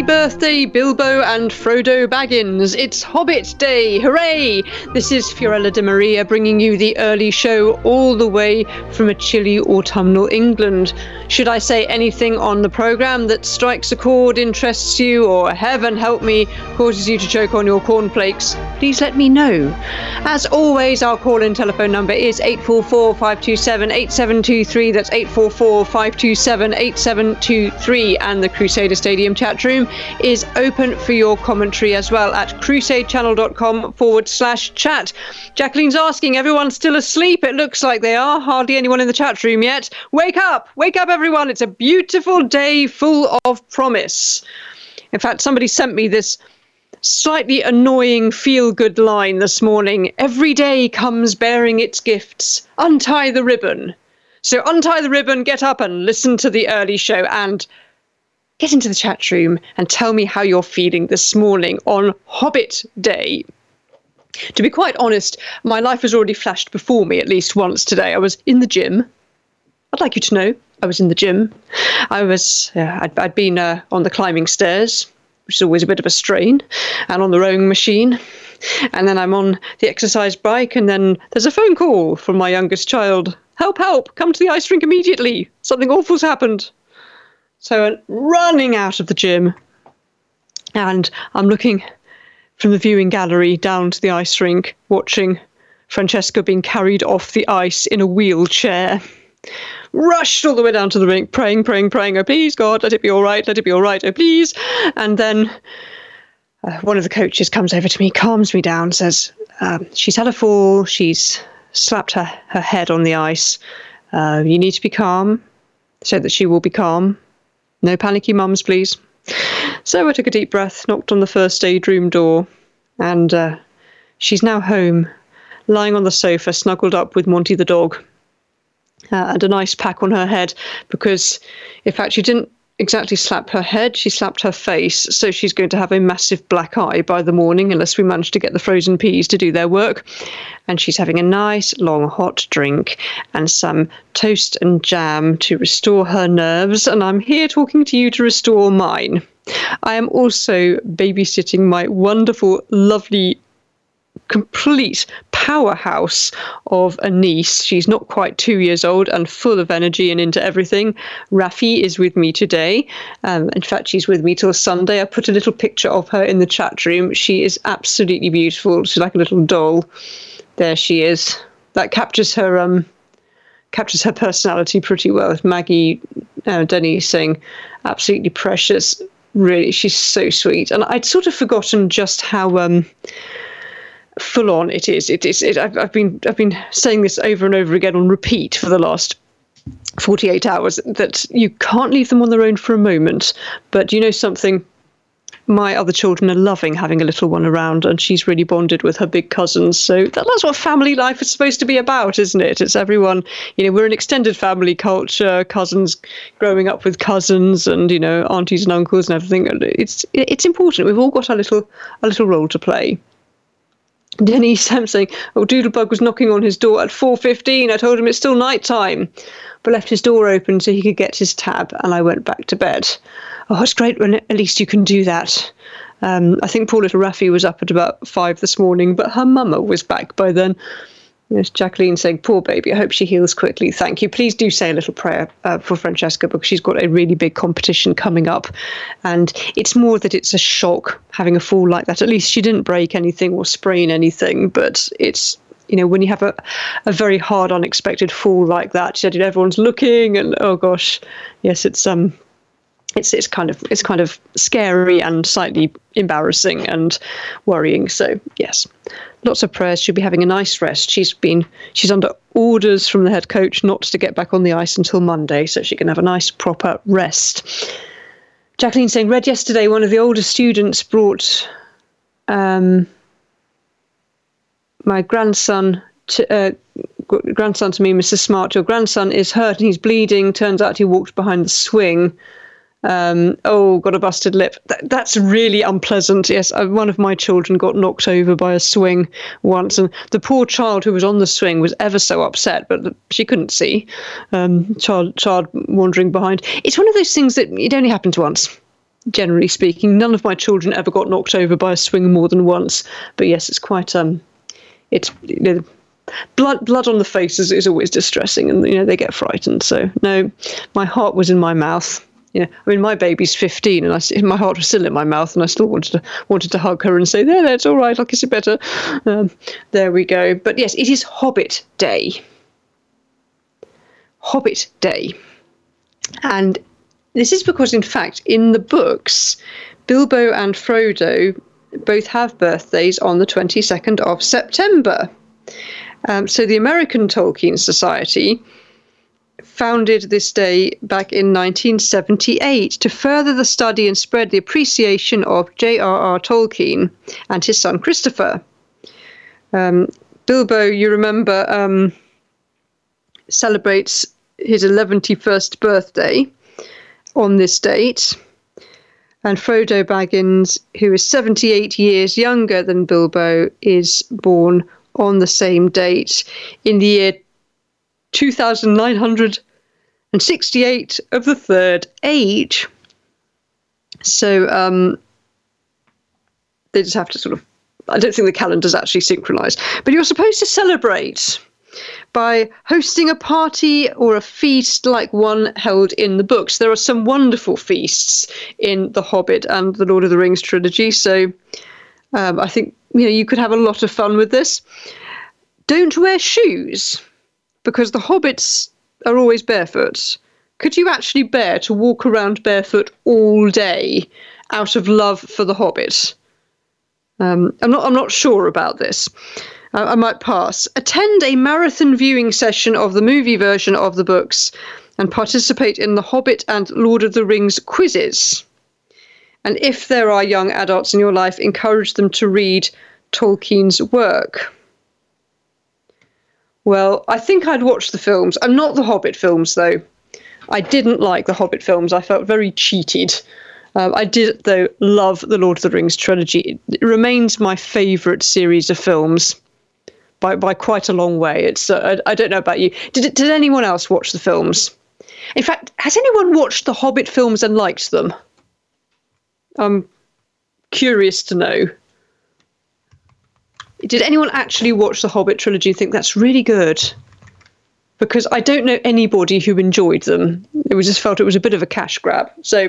Happy birthday, Bilbo and Frodo Baggins! It's Hobbit Day! Hooray! This is Fiorella de Maria bringing you the early show all the way from a chilly autumnal England. Should I say anything on the programme that strikes a chord, interests you, or heaven help me, causes you to choke on your cornflakes, please let me know. As always, our call in telephone number is 844 527 8723. That's 844 527 8723. And the Crusader Stadium chat room is open for your commentary as well at crusadechannel.com forward slash chat. Jacqueline's asking, everyone's still asleep? It looks like they are. Hardly anyone in the chat room yet. Wake up! Wake up, everyone! It's a beautiful day full of promise. In fact, somebody sent me this slightly annoying feel good line this morning. Every day comes bearing its gifts. Untie the ribbon. So untie the ribbon, get up and listen to the early show and get into the chat room and tell me how you're feeling this morning on Hobbit Day. To be quite honest, my life has already flashed before me at least once today. I was in the gym. I'd like you to know I was in the gym. I was, uh, I'd, I'd been uh, on the climbing stairs, which is always a bit of a strain, and on the rowing machine. And then I'm on the exercise bike, and then there's a phone call from my youngest child. Help, help, come to the ice rink immediately. Something awful's happened. So I'm running out of the gym, and I'm looking from the viewing gallery down to the ice rink, watching Francesca being carried off the ice in a wheelchair. Rushed all the way down to the rink, praying, praying, praying, oh please God, let it be all right, let it be all right, oh please. And then uh, one of the coaches comes over to me, calms me down, says, um, she's had a fall, she's slapped her, her head on the ice. Uh, you need to be calm, so that she will be calm. No panicky mums, please. So I took a deep breath, knocked on the first aid room door, and uh, she's now home, lying on the sofa, snuggled up with Monty the dog, uh, and a nice pack on her head because, in fact, she didn't exactly slap her head, she slapped her face. So she's going to have a massive black eye by the morning unless we manage to get the frozen peas to do their work. And she's having a nice long hot drink and some toast and jam to restore her nerves. And I'm here talking to you to restore mine. I am also babysitting my wonderful, lovely complete powerhouse of a niece. She's not quite two years old and full of energy and into everything. Rafi is with me today. Um, in fact, she's with me till Sunday. I put a little picture of her in the chat room. She is absolutely beautiful. She's like a little doll. There she is. That captures her um captures her personality pretty well. Maggie uh, Denny saying, absolutely precious. Really, she's so sweet. And I'd sort of forgotten just how um full on it is. It is. It, I've, I've been I've been saying this over and over again on repeat for the last 48 hours that you can't leave them on their own for a moment. But you know something? My other children are loving having a little one around, and she's really bonded with her big cousins. So that, that's what family life is supposed to be about, isn't it? It's everyone, you know, we're an extended family culture, cousins growing up with cousins, and you know, aunties and uncles and everything. It's it's important. We've all got a little a little role to play. Denise saying, "Oh, Doodlebug was knocking on his door at 4:15. I told him it's still night time, but left his door open so he could get his tab, and I went back to bed. Oh, it's great when at least you can do that. Um, I think poor little Rafi was up at about five this morning, but her mama was back by then. Yes, Jacqueline saying, poor baby, I hope she heals quickly. Thank you. Please do say a little prayer uh, for Francesca because she's got a really big competition coming up. And it's more that it's a shock having a fall like that. At least she didn't break anything or sprain anything, but it's you know, when you have a, a very hard, unexpected fall like that, she said, everyone's looking, and oh gosh, yes, it's um, it's it's kind of it's kind of scary and slightly embarrassing and worrying. So yes, lots of prayers. She'll be having a nice rest. She's been she's under orders from the head coach not to get back on the ice until Monday, so she can have a nice proper rest. Jacqueline saying, read yesterday one of the older students brought um, my grandson to uh, grandson to me, Mrs. Smart. Your grandson is hurt and he's bleeding. Turns out he walked behind the swing Um, oh, got a busted lip. That, that's really unpleasant. Yes, one of my children got knocked over by a swing once, and the poor child who was on the swing was ever so upset, but she couldn't see. Um, child, child wandering behind. It's one of those things that it only happened once. Generally speaking, none of my children ever got knocked over by a swing more than once. But yes, it's quite um, it's you know, blood blood on the face is, is always distressing, and you know they get frightened. So no, my heart was in my mouth you know, I mean, my baby's 15, and I, my heart was still in my mouth, and I still wanted to wanted to hug her and say, "There, it's all right. I'll kiss you better." Um, there we go. But yes, it is Hobbit Day. Hobbit Day, and this is because, in fact, in the books, Bilbo and Frodo both have birthdays on the 22nd of September. Um, so the American Tolkien Society founded this day back in 1978 to further the study and spread the appreciation of J.R.R. Tolkien and his son Christopher. Um, Bilbo, you remember, um, celebrates his 11st birthday on this date. And Frodo Baggins, who is 78 years younger than Bilbo, is born on the same date in the year 2968 of the third age. So um, they just have to sort of. I don't think the calendar's actually synchronized, but you're supposed to celebrate by hosting a party or a feast like one held in the books. There are some wonderful feasts in The Hobbit and The Lord of the Rings trilogy, so um, I think you know you could have a lot of fun with this. Don't wear shoes because the hobbits are always barefoot. Could you actually bear to walk around barefoot all day out of love for the hobbit? Um, I'm not. I'm not sure about this. Uh, I might pass. Attend a marathon viewing session of the movie version of the books, and participate in the Hobbit and Lord of the Rings quizzes. And if there are young adults in your life, encourage them to read Tolkien's work. Well, I think I'd watch the films. I'm not the Hobbit films, though. I didn't like the Hobbit films. I felt very cheated. Um, I did, though, love the Lord of the Rings trilogy. It remains my favourite series of films by, by quite a long way. It's uh, I, I, don't know about you. Did did anyone else watch the films? In fact, has anyone watched the Hobbit films and liked them? I'm curious to know. Did anyone actually watch the Hobbit trilogy and think that's really good? Because I don't know anybody who enjoyed them. It was just felt it was a bit of a cash grab. So,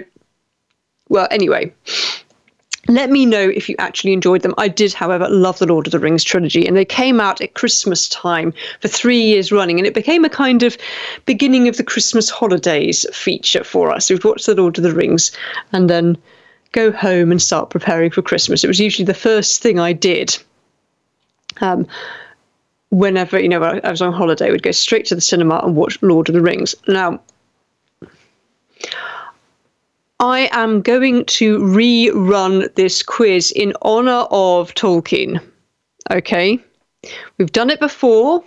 well, anyway, let me know if you actually enjoyed them. I did, however, love the Lord of the Rings trilogy, and they came out at Christmas time for three years running, and it became a kind of beginning of the Christmas holidays feature for us. We'd watch the Lord of the Rings and then go home and start preparing for Christmas. It was usually the first thing I did um, whenever you know I was on holiday, we'd go straight to the cinema and watch Lord of the Rings. Now, I am going to rerun this quiz in honor of Tolkien. Okay, we've done it before,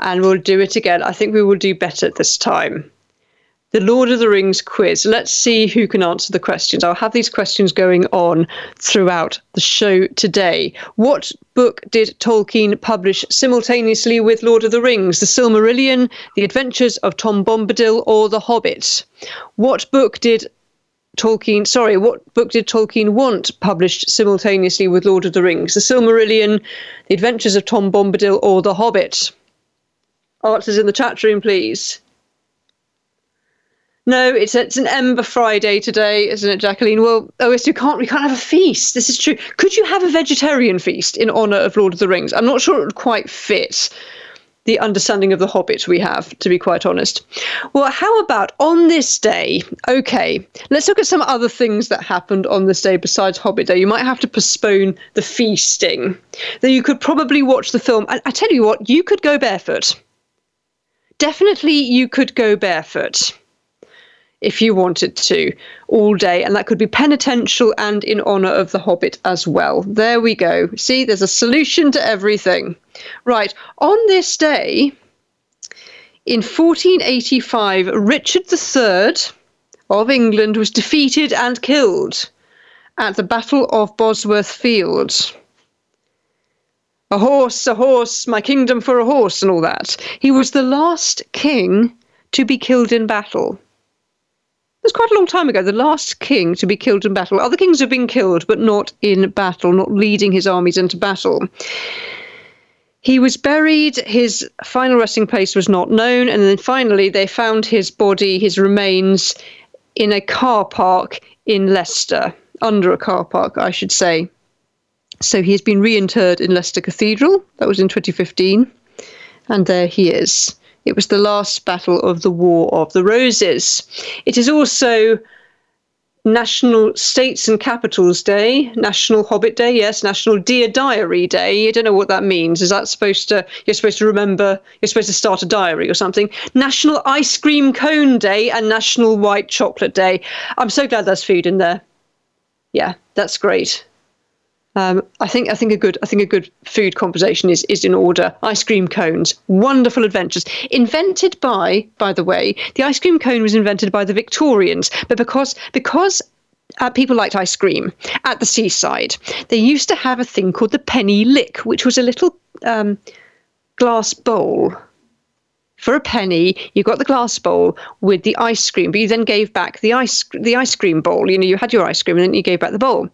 and we'll do it again. I think we will do better this time the Lord of the Rings quiz. Let's see who can answer the questions. I'll have these questions going on throughout the show today. What book did Tolkien publish simultaneously with Lord of the Rings? The Silmarillion, The Adventures of Tom Bombadil, or The Hobbit? What book did Tolkien, sorry, what book did Tolkien want published simultaneously with Lord of the Rings? The Silmarillion, The Adventures of Tom Bombadil, or The Hobbit? Answers in the chat room, please. No, it's it's an Ember Friday today, isn't it, Jacqueline? Well, oh, yes, you can't we can't have a feast. This is true. Could you have a vegetarian feast in honor of Lord of the Rings? I'm not sure it would quite fit the understanding of the Hobbit we have, to be quite honest. Well, how about on this day? Okay, let's look at some other things that happened on this day besides Hobbit Day. You might have to postpone the feasting. Then you could probably watch the film. I tell you what, you could go barefoot. Definitely, you could go barefoot if you wanted to all day and that could be penitential and in honor of the hobbit as well there we go see there's a solution to everything right on this day in 1485 richard iii of England was defeated and killed at the Battle of Bosworth Field. A horse, a horse, my kingdom for a horse, and all that. He was the last king to be killed in battle. Was quite a long time ago, the last king to be killed in battle. Other kings have been killed, but not in battle, not leading his armies into battle. He was buried, his final resting place was not known, and then finally they found his body, his remains, in a car park in Leicester, under a car park, I should say. So he has been reinterred in Leicester Cathedral. That was in 2015. And there he is. It was the last battle of the War of the Roses. It is also National States and Capitals Day, National Hobbit Day, yes, National Dear Diary Day. I don't know what that means. Is that supposed to you're supposed to remember you're supposed to start a diary or something? National Ice Cream Cone Day and National White Chocolate Day. I'm so glad there's food in there. Yeah, that's great. Um, I think I think a good I think a good food conversation is is in order. Ice cream cones, wonderful adventures. Invented by, by the way, the ice cream cone was invented by the Victorians, but because because uh, people liked ice cream at the seaside, they used to have a thing called the penny lick, which was a little um, glass bowl for a penny, you got the glass bowl with the ice cream, but you then gave back the ice the ice cream bowl. You know, you had your ice cream and then you gave back the bowl.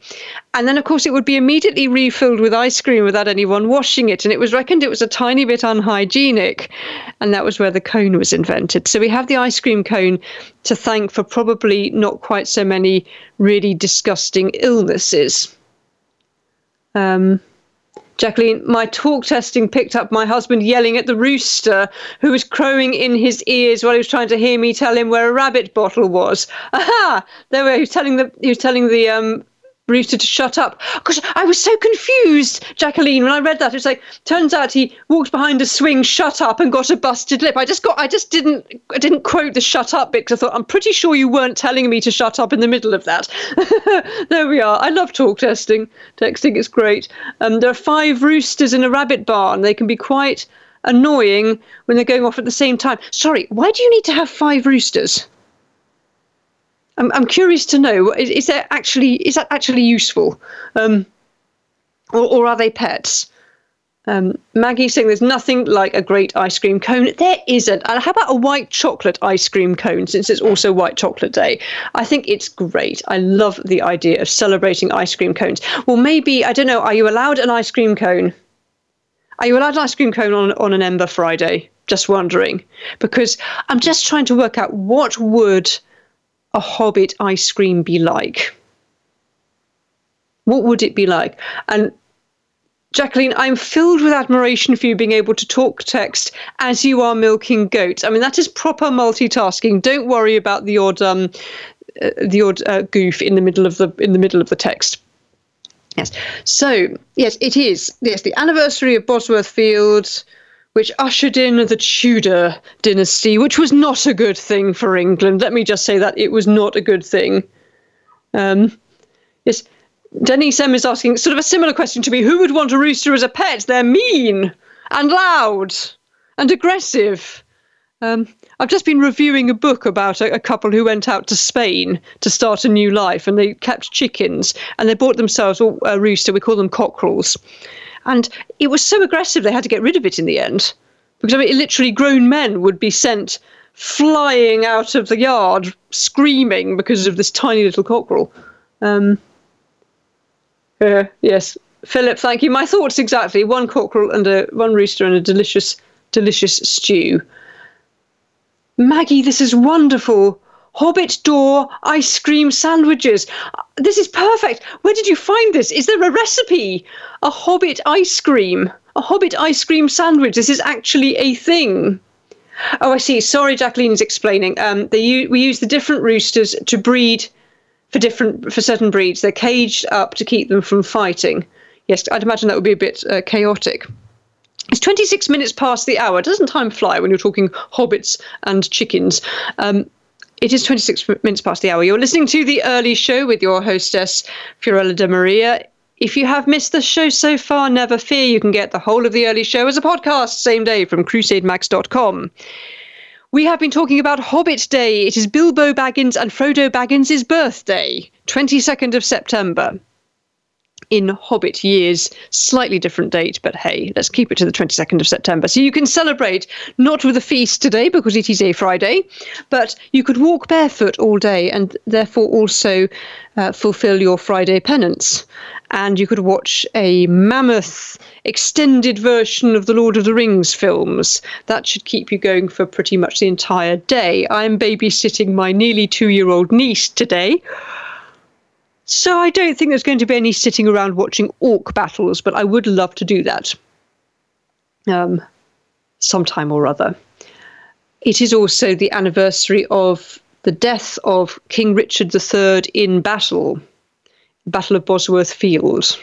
And then of course it would be immediately refilled with ice cream without anyone washing it. And it was reckoned it was a tiny bit unhygienic. And that was where the cone was invented. So we have the ice cream cone to thank for probably not quite so many really disgusting illnesses. Um Jacqueline, my talk testing picked up my husband yelling at the rooster who was crowing in his ears while he was trying to hear me tell him where a rabbit bottle was. Aha! There were he was telling the he was telling the um Rooster to shut up. Because I was so confused, Jacqueline, when I read that. It's like turns out he walked behind a swing, shut up, and got a busted lip. I just got, I just didn't, I didn't quote the shut up bit because I thought I'm pretty sure you weren't telling me to shut up in the middle of that. there we are. I love talk testing. Texting is great. Um, there are five roosters in a rabbit barn. They can be quite annoying when they're going off at the same time. Sorry, why do you need to have five roosters? I'm, I'm curious to know is, is that actually is that actually useful, um, or, or are they pets? Um, Maggie saying there's nothing like a great ice cream cone. There isn't. And how about a white chocolate ice cream cone since it's also White Chocolate Day? I think it's great. I love the idea of celebrating ice cream cones. Well, maybe, I don't know, are you allowed an ice cream cone? Are you allowed an ice cream cone on, on an Ember Friday? Just wondering. Because I'm just trying to work out what would a Hobbit ice cream be like? What would it be like? And Jacqueline, I'm filled with admiration for you being able to talk text as you are milking goats. I mean, that is proper multitasking. Don't worry about the odd, um, uh, the odd uh, goof in the middle of the in the middle of the text. Yes. So yes, it is. Yes, the anniversary of Bosworth Fields which ushered in the Tudor dynasty, which was not a good thing for England. Let me just say that it was not a good thing. Um, yes, Denise M is asking sort of a similar question to me. Who would want a rooster as a pet? They're mean and loud and aggressive. Um, I've just been reviewing a book about a, a, couple who went out to Spain to start a new life, and they kept chickens, and they bought themselves a rooster. We call them cockerels, and it was so aggressive they had to get rid of it in the end. Because I mean, literally, grown men would be sent flying out of the yard screaming because of this tiny little cockerel. Um, uh, yes, Philip, thank you. My thoughts exactly: one cockerel and a one rooster and a delicious, delicious stew. Maggie, this is wonderful. Hobbit door ice cream sandwiches. This is perfect. Where did you find this? Is there a recipe? A Hobbit ice cream. A Hobbit ice cream sandwich. This is actually a thing. Oh, I see. Sorry, Jacqueline is explaining. Um, they we use the different roosters to breed for different for certain breeds. They're caged up to keep them from fighting. Yes, I'd imagine that would be a bit uh, chaotic. It's 26 minutes past the hour. Doesn't time fly when you're talking hobbits and chickens? Um, it is 26 minutes past the hour. You're listening to the early show with your hostess, Fiorella de Maria. If you have missed the show so far, never fear. You can get the whole of the early show as a podcast same day from crusademax.com. we have been talking about Hobbit Day. It is Bilbo Baggins and Frodo Baggins' birthday, 22nd of September. In Hobbit years, slightly different date, but hey, let's keep it to the 22nd of September. So you can celebrate not with a feast today because it is a Friday, but you could walk barefoot all day and therefore also uh, fulfill your Friday penance. And you could watch a mammoth extended version of the Lord of the Rings films. That should keep you going for pretty much the entire day. I'm babysitting my nearly two year old niece today. So I don't think there's going to be any sitting around watching orc battles, but I would love to do that um, sometime or other. It is also the anniversary of the death of King Richard III in battle, Battle of Bosworth Field.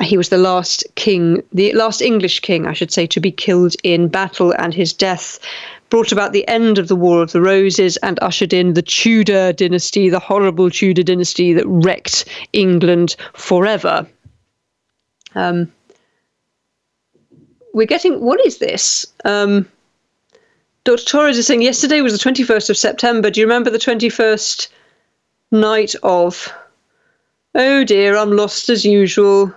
He was the last king, the last English king, I should say, to be killed in battle, and his death brought about the end of the War of the Roses and ushered in the Tudor dynasty, the horrible Tudor dynasty that wrecked England forever. Um, we're getting, what is this? Um, Dr. Torres is saying yesterday was the 21st of September. Do you remember the 21st night of? Oh dear, I'm lost as usual.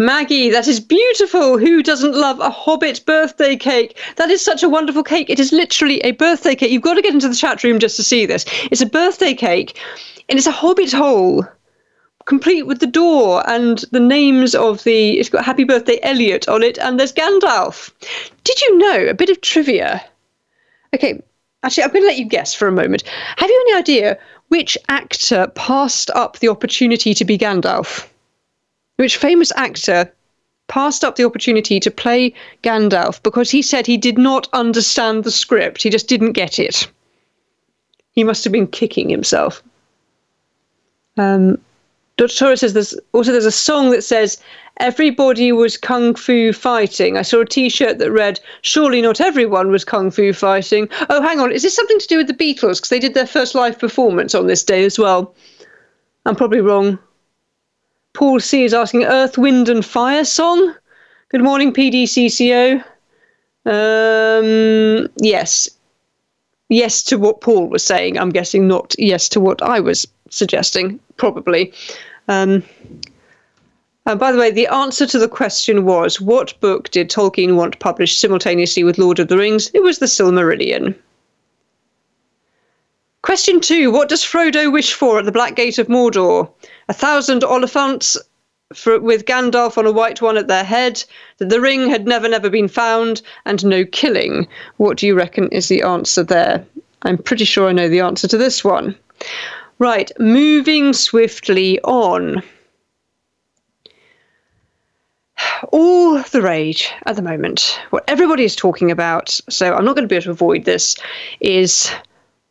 Maggie, that is beautiful. Who doesn't love a Hobbit birthday cake? That is such a wonderful cake. It is literally a birthday cake. You've got to get into the chat room just to see this. It's a birthday cake, and it's a Hobbit hole, complete with the door and the names of the. It's got Happy Birthday Elliot on it, and there's Gandalf. Did you know a bit of trivia? Okay, actually, I'm going to let you guess for a moment. Have you any idea which actor passed up the opportunity to be Gandalf? Which famous actor passed up the opportunity to play Gandalf because he said he did not understand the script. He just didn't get it. He must have been kicking himself. Um, Dr. Torres says there's also there's a song that says everybody was kung fu fighting. I saw a T-shirt that read "Surely not everyone was kung fu fighting." Oh, hang on, is this something to do with the Beatles? Because they did their first live performance on this day as well. I'm probably wrong. Paul C is asking Earth, Wind and Fire song. Good morning, PDCCO. Um, yes. Yes to what Paul was saying. I'm guessing not yes to what I was suggesting, probably. Um, and by the way, the answer to the question was what book did Tolkien want published simultaneously with Lord of the Rings? It was The Silmarillion. Question two What does Frodo wish for at the Black Gate of Mordor? A thousand Oliphaunts for, with Gandalf on a white one at their head, that the ring had never, never been found, and no killing. What do you reckon is the answer there? I'm pretty sure I know the answer to this one. Right, moving swiftly on. All the rage at the moment, what everybody is talking about, so I'm not going to be able to avoid this, is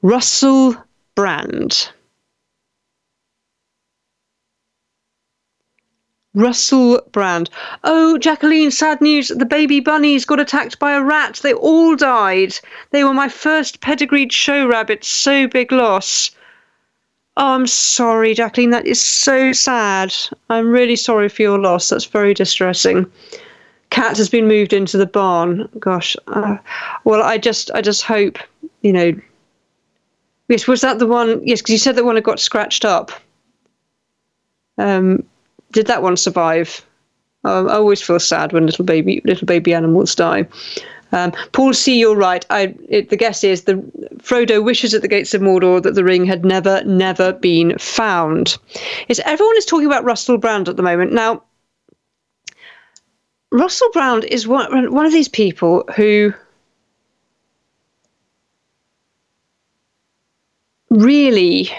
Russell Brand. Russell Brand. Oh, Jacqueline, sad news. The baby bunnies got attacked by a rat. They all died. They were my first pedigreed show rabbits. So big loss. Oh, I'm sorry, Jacqueline. That is so sad. I'm really sorry for your loss. That's very distressing. Cat has been moved into the barn. Gosh. Uh, well, I just, I just hope, you know, Yes, was that the one? Yes, because you said that one had got scratched up. Um, did that one survive? Um, I always feel sad when little baby little baby animals die. Um, Paul C, you're right. I, it, the guess is the Frodo wishes at the gates of Mordor that the ring had never, never been found. Is everyone is talking about Russell Brand at the moment now? Russell Brand is one one of these people who really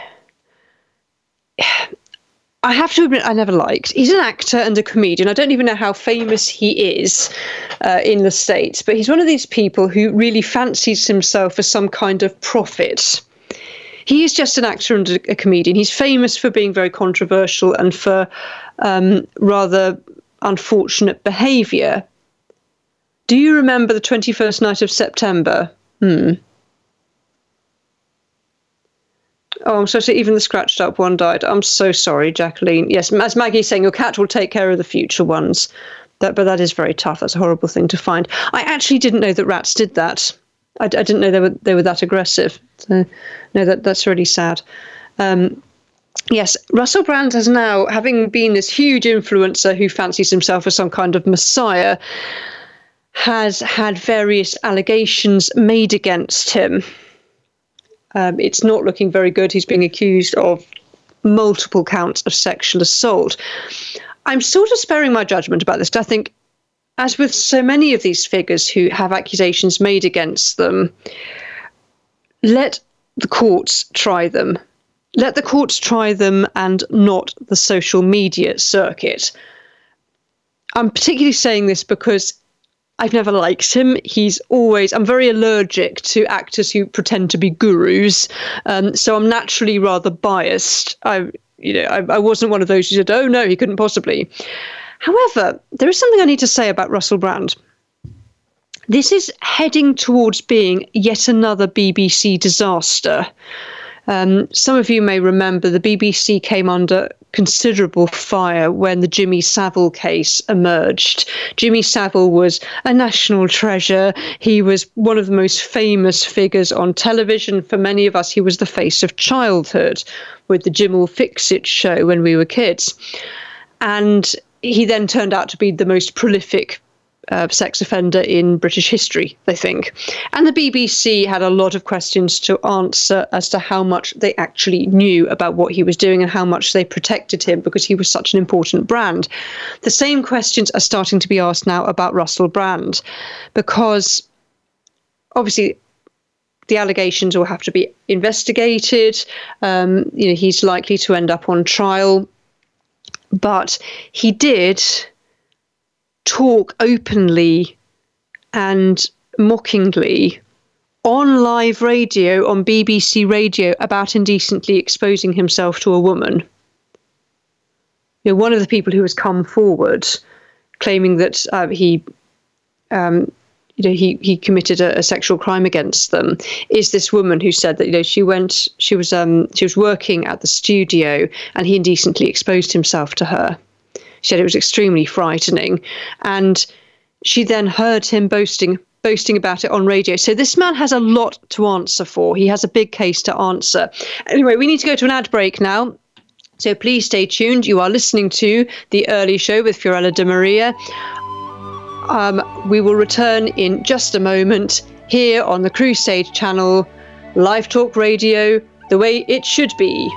I have to admit, I never liked. He's an actor and a comedian. I don't even know how famous he is uh, in the States, but he's one of these people who really fancies himself as some kind of prophet. He is just an actor and a, comedian. He's famous for being very controversial and for um, rather unfortunate behaviour. Do you remember the 21st night of September? Hmm. Oh, I'm so sorry. Even the scratched up one died. I'm so sorry, Jacqueline. Yes, as Maggie's saying, your cat will take care of the future ones. That, but that is very tough. That's a horrible thing to find. I actually didn't know that rats did that. I, I, didn't know they were they were that aggressive. So, no, that that's really sad. Um, yes, Russell Brand has now, having been this huge influencer who fancies himself as some kind of messiah, has had various allegations made against him. Um, it's not looking very good. He's being accused of multiple counts of sexual assault. I'm sort of sparing my judgment about this I think, as with so many of these figures who have accusations made against them, let the courts try them. Let the courts try them and not the social media circuit. I'm particularly saying this because I've never liked him. He's always, I'm very allergic to actors who pretend to be gurus. Um, so I'm naturally rather biased. I, you know, I, I wasn't one of those who said, oh no, he couldn't possibly. However, there is something I need to say about Russell Brand. This is heading towards being yet another BBC disaster. Um, some of you may remember the BBC came under considerable fire when the Jimmy Savile case emerged. Jimmy Savile was a national treasure. He was one of the most famous figures on television. For many of us, he was the face of childhood with the Jim'll Fix It show when we were kids. And he then turned out to be the most prolific uh, sex offender in British history, they think. And the BBC had a lot of questions to answer as to how much they actually knew about what he was doing and how much they protected him because he was such an important brand. The same questions are starting to be asked now about Russell Brand because obviously the allegations will have to be investigated. Um, you know, he's likely to end up on trial, but he did talk openly and mockingly on live radio on BBC radio about indecently exposing himself to a woman. You know, one of the people who has come forward claiming that uh, he, um, you know, he he committed a, a, sexual crime against them is this woman who said that you know she went she was um she was working at the studio and he indecently exposed himself to her. She said it was extremely frightening. And she then heard him boasting boasting about it on radio. So this man has a lot to answer for. He has a big case to answer. Anyway, we need to go to an ad break now. So please stay tuned. You are listening to The Early Show with Fiorella De Maria. Um, we will return in just a moment here on the Crusade channel, Live Talk Radio, the way it should be.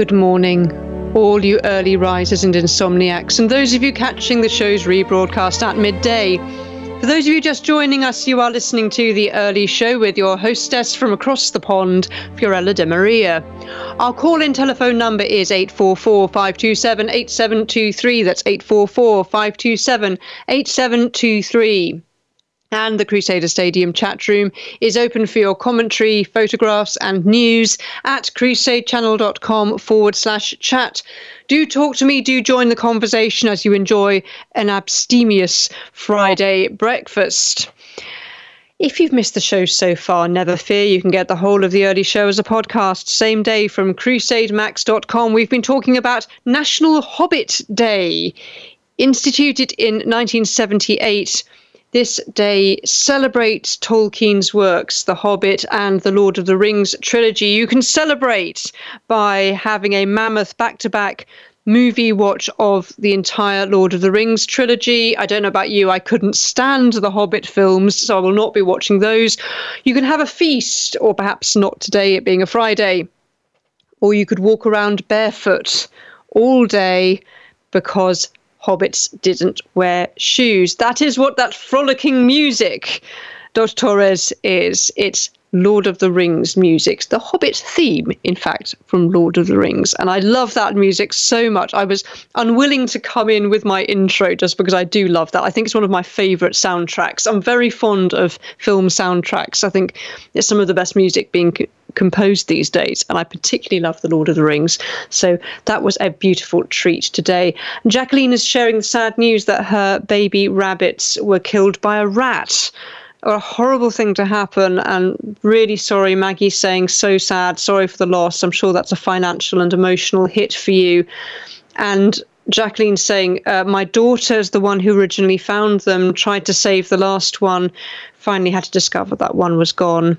Good morning, all you early risers and insomniacs, and those of you catching the show's rebroadcast at midday. For those of you just joining us, you are listening to The Early Show with your hostess from across the pond, Fiorella De Maria. Our call in telephone number is 844 527 8723. That's 844 527 8723. And the Crusader Stadium chat room is open for your commentary, photographs, and news at crusadechannel.com forward slash chat. Do talk to me, do join the conversation as you enjoy an abstemious Friday breakfast. If you've missed the show so far, never fear. You can get the whole of the early show as a podcast, same day from crusademax.com. We've been talking about National Hobbit Day, instituted in 1978 this day celebrates Tolkien's works, The Hobbit and The Lord of the Rings trilogy. You can celebrate by having a mammoth back to back movie watch of the entire Lord of the Rings trilogy. I don't know about you, I couldn't stand the Hobbit films, so I will not be watching those. You can have a feast, or perhaps not today, it being a Friday, or you could walk around barefoot all day because hobbits didn't wear shoes. That is what that frolicking music, Dot Torres, is. It's Lord of the Rings music, the Hobbit theme, in fact, from Lord of the Rings. And I love that music so much. I was unwilling to come in with my intro just because I do love that. I think it's one of my favourite soundtracks. I'm very fond of film soundtracks. I think it's some of the best music being composed these days, and I particularly love The Lord of the Rings. So that was a beautiful treat today. Jacqueline is sharing the sad news that her baby rabbits were killed by a rat a horrible thing to happen. And really sorry maggie saying so sad sorry for the loss. I'm sure that's a financial and emotional hit for you. And jacqueline saying uh, my daughter's the one who originally found them tried to save the last one finally had to discover that one was gone.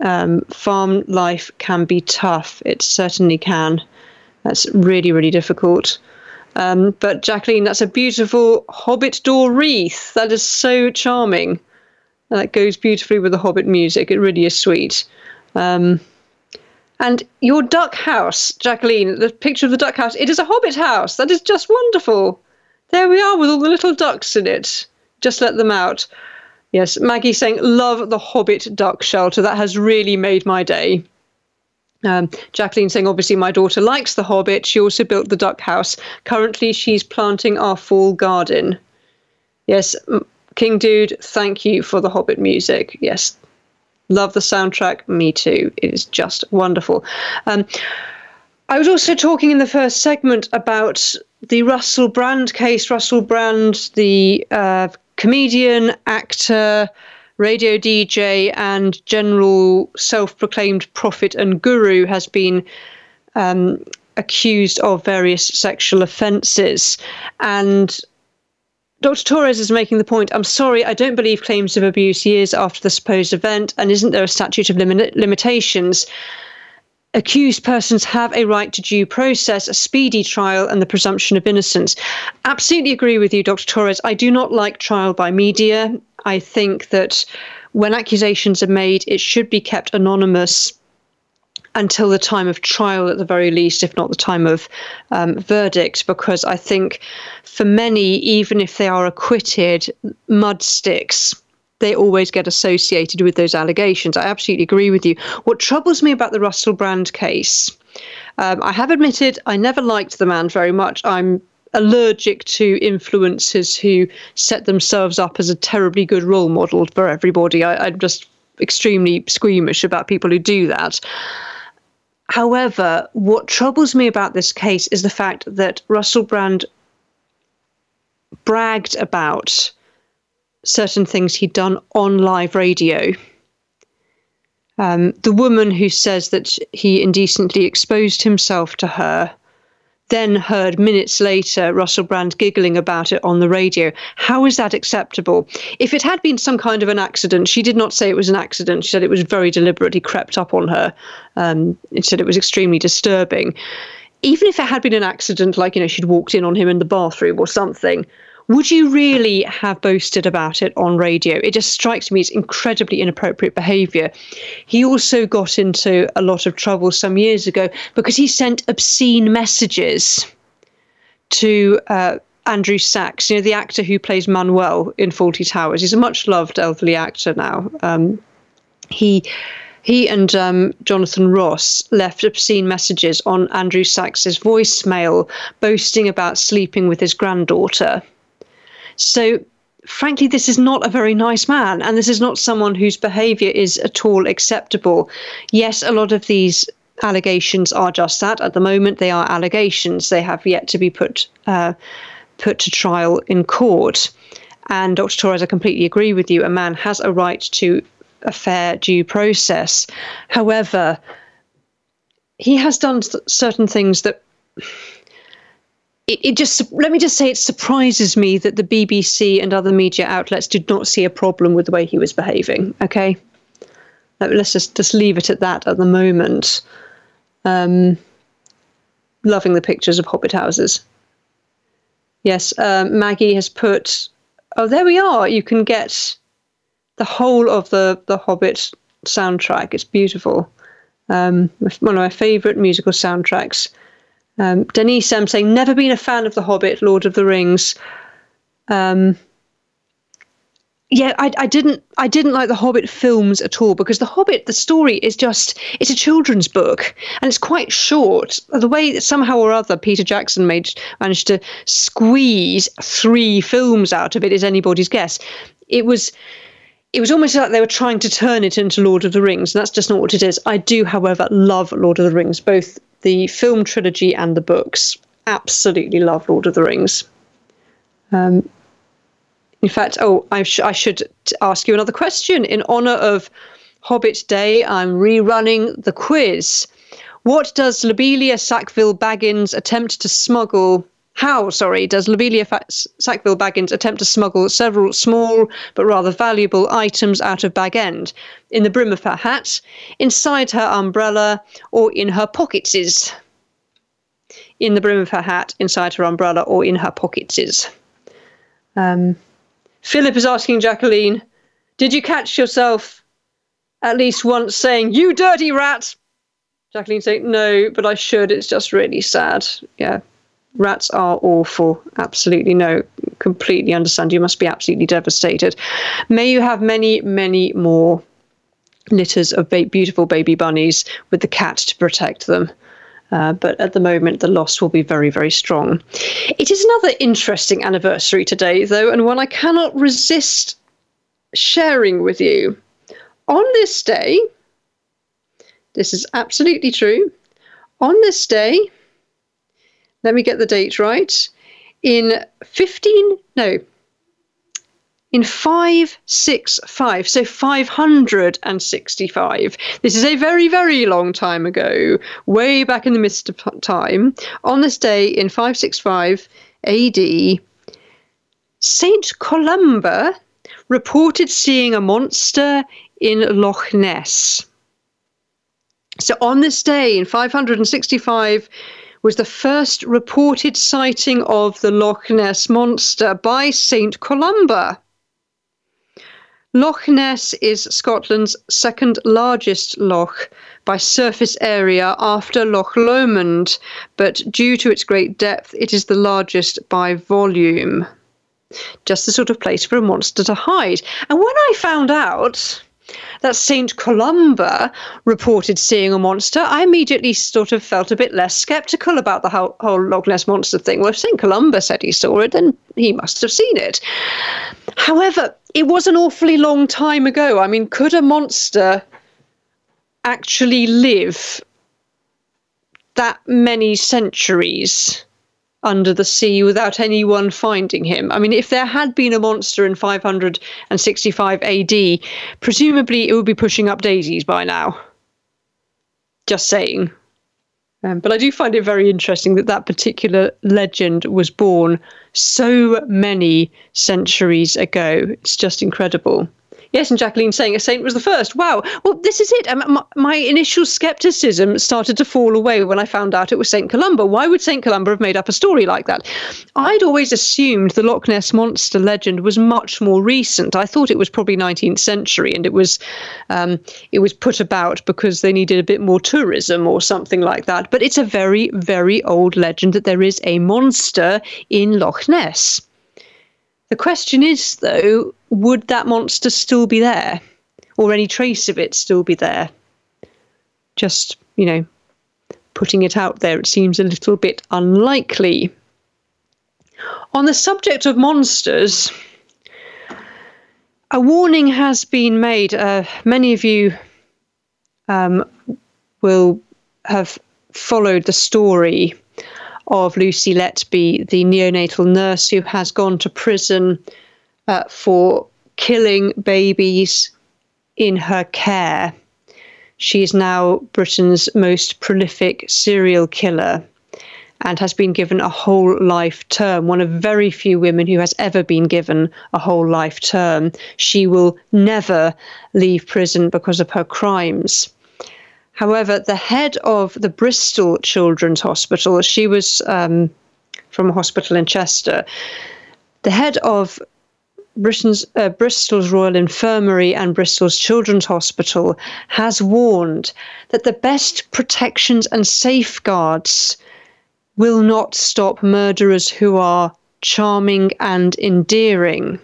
Um, farm life can be tough. It certainly can. That's really really difficult. Um, but jacqueline that's a beautiful hobbit door wreath. That is so charming that goes beautifully with the Hobbit music. It really is sweet. Um, and your duck house, Jacqueline, the picture of the duck house, it is a Hobbit house. That is just wonderful. There we are with all the little ducks in it. Just let them out. Yes, Maggie saying, love the Hobbit duck shelter. That has really made my day. Um, Jacqueline saying, obviously, my daughter likes the Hobbit. She also built the duck house. Currently, she's planting our fall garden. Yes, King Dude, thank you for the Hobbit music. Yes, love the soundtrack. Me too. It is just wonderful. Um, I was also talking in the first segment about the Russell Brand case. Russell Brand, the uh, comedian, actor, radio DJ, and general self proclaimed prophet and guru, has been um, accused of various sexual offences. And Dr. Torres is making the point I'm sorry, I don't believe claims of abuse years after the supposed event, and isn't there a statute of lim- limitations? Accused persons have a right to due process, a speedy trial, and the presumption of innocence. Absolutely agree with you, Dr. Torres. I do not like trial by media. I think that when accusations are made, it should be kept anonymous until the time of trial at the very least, if not the time of um, verdict, because I think for many, even if they are acquitted, mud sticks. They always get associated with those allegations. I absolutely agree with you. What troubles me about the Russell Brand case, um, I have admitted I never liked the man very much. I'm allergic to influencers who set themselves up as a terribly good role model for everybody. I, I'm just extremely squeamish about people who do that. However, what troubles me about this case is the fact that Russell Brand bragged about certain things he'd done on live radio. Um, the woman who says that he indecently exposed himself to her then heard minutes later Russell Brand giggling about it on the radio. How is that acceptable? If it had been some kind of an accident, she did not say it was an accident. She said it was very deliberately crept up on her. Um, and said it was extremely disturbing. Even if it had been an accident, like, you know, she'd walked in on him in the bathroom or something, would you really have boasted about it on radio? It just strikes me as incredibly inappropriate behaviour. He also got into a lot of trouble some years ago because he sent obscene messages to uh, Andrew Sachs, you know, the actor who plays Manuel in Fawlty Towers. He's a much loved elderly actor now. Um, he he and um, Jonathan Ross left obscene messages on Andrew Sachs's voicemail, boasting about sleeping with his granddaughter. So, frankly, this is not a very nice man, and this is not someone whose behaviour is at all acceptable. Yes, a lot of these allegations are just that. At the moment, they are allegations. They have yet to be put uh, put to trial in court. And Dr. Torres, I completely agree with you. A man has a right to a fair due process. However, he has done certain things that it, it just let me just say it surprises me that the BBC and other media outlets did not see a problem with the way he was behaving. Okay, let's just just leave it at that at the moment. Um, loving the pictures of hobbit houses. Yes, um, Maggie has put. Oh, there we are. You can get the whole of the the Hobbit soundtrack. It's beautiful. Um, one of my favourite musical soundtracks. Um, Denise, I'm saying, never been a fan of The Hobbit, Lord of the Rings. Um, yeah, I, I didn't I didn't like the Hobbit films at all because the Hobbit the story is just it's a children's book and it's quite short. The way that somehow or other Peter Jackson made managed to squeeze three films out of it is anybody's guess. It was it was almost like they were trying to turn it into Lord of the Rings, and that's just not what it is. I do, however, love Lord of the Rings, both the film trilogy and the books. Absolutely love Lord of the Rings. Um, in fact, oh, I, sh- I should ask you another question. In honor of Hobbit Day, I'm rerunning the quiz. What does Lobelia Sackville Baggins attempt to smuggle how, sorry, does Lobelia Sackville Baggins attempt to smuggle several small but rather valuable items out of Bag End? In the brim of her hat, inside her umbrella, or in her pocketses? In the brim of her hat, inside her umbrella, or in her pocketses? Um, Philip is asking Jacqueline, Did you catch yourself at least once saying, You dirty rat? Jacqueline saying, No, but I should. It's just really sad. Yeah, Rats are awful. Absolutely no. Completely understand. You must be absolutely devastated. May you have many, many more litters of ba- beautiful baby bunnies with the cat to protect them. Uh, but at the moment, the loss will be very, very strong. It is another interesting anniversary today, though, and one I cannot resist sharing with you. On this day, this is absolutely true. On this day, let me get the date right. In 15, no, in 565, so 565. This is a very, very long time ago, way back in the mist of time. On this day in 565 AD, Saint Columba reported seeing a monster in Loch Ness. So on this day in 565 was the first reported sighting of the Loch Ness monster by St. Columba. Loch Ness is Scotland's second largest loch by surface area after Loch Lomond, but due to its great depth, it is the largest by volume. Just the sort of place for a monster to hide. And when I found out that St. Columba reported seeing a monster, I immediately sort of felt a bit less skeptical about the whole, whole Loch Ness monster thing. Well, if St. Columba said he saw it, then he must have seen it. However, it was an awfully long time ago. I mean, could a monster actually live that many centuries? Under the sea without anyone finding him. I mean, if there had been a monster in 565 AD, presumably it would be pushing up daisies by now. Just saying. Um, but I do find it very interesting that that particular legend was born so many centuries ago. It's just incredible. Yes, and Jacqueline saying a saint was the first. Wow. Well, this is it. Um, my, my, initial skepticism started to fall away when I found out it was St. Columba. Why would St. Columba have made up a story like that? I'd always assumed the Loch Ness monster legend was much more recent. I thought it was probably 19th century, and it was um, it was put about because they needed a bit more tourism or something like that. But it's a very, very old legend that there is a monster in Loch Ness. The question is, though, would that monster still be there? Or any trace of it still be there? Just, you know, putting it out there, it seems a little bit unlikely. On the subject of monsters, a warning has been made. Uh, many of you um, will have followed the story of Lucy Letby, the neonatal nurse who has gone to prison uh, for killing babies in her care. She is now Britain's most prolific serial killer. and has been given a whole life term, one of very few women who has ever been given a whole life term. She will never leave prison because of her crimes. However, the head of the Bristol Children's Hospital, she was um, from a hospital in Chester, the head of uh, Bristol's Royal Infirmary and Bristol's Children's Hospital has warned that the best protections and safeguards will not stop murderers who are charming and endearing.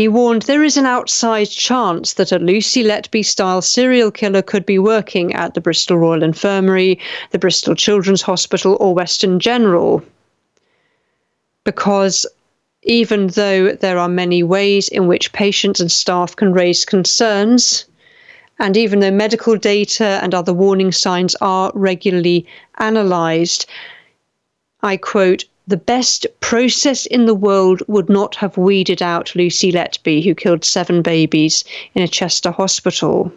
He warned there is an outsized chance that a Lucy Letby style serial killer could be working at the Bristol Royal Infirmary, the Bristol Children's Hospital, or Western General. Because even though there are many ways in which patients and staff can raise concerns, and even though medical data and other warning signs are regularly analysed, I quote, the best process in the world would not have weeded out Lucy Letby, who killed seven babies in a Chester hospital.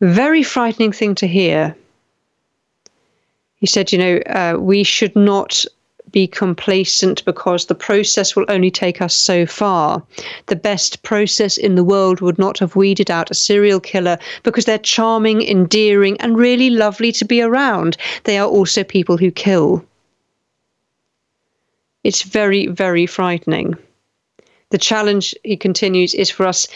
Very frightening thing to hear. He said, you know, uh, we should not be complacent because the process will only take us so far. The best process in the world would not have weeded out a serial killer because they're charming, endearing, and really lovely to be around. They are also people who kill. It's very, very frightening. The challenge, he continues, is for us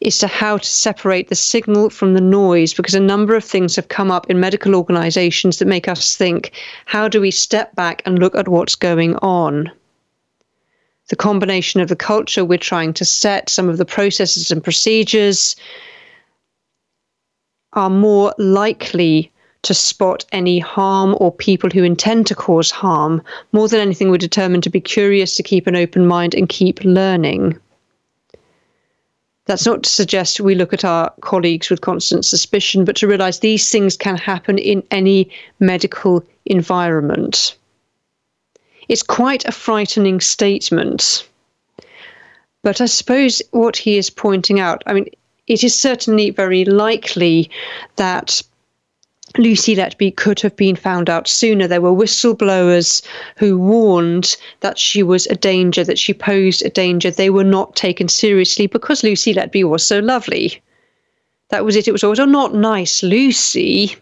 is to how to separate the signal from the noise because a number of things have come up in medical organizations that make us think, how do we step back and look at what's going on? The combination of the culture we're trying to set, some of the processes and procedures are more likely to spot any harm or people who intend to cause harm. More than anything, we're determined to be curious, to keep an open mind, and keep learning. That's not to suggest we look at our colleagues with constant suspicion, but to realize these things can happen in any medical environment. It's quite a frightening statement. But I suppose what he is pointing out, I mean, it is certainly very likely that Lucy Letby could have been found out sooner. There were whistleblowers who warned that she was a danger, that she posed a danger. They were not taken seriously because Lucy Letby was so lovely. That was it. It was always, oh, not nice, Lucy.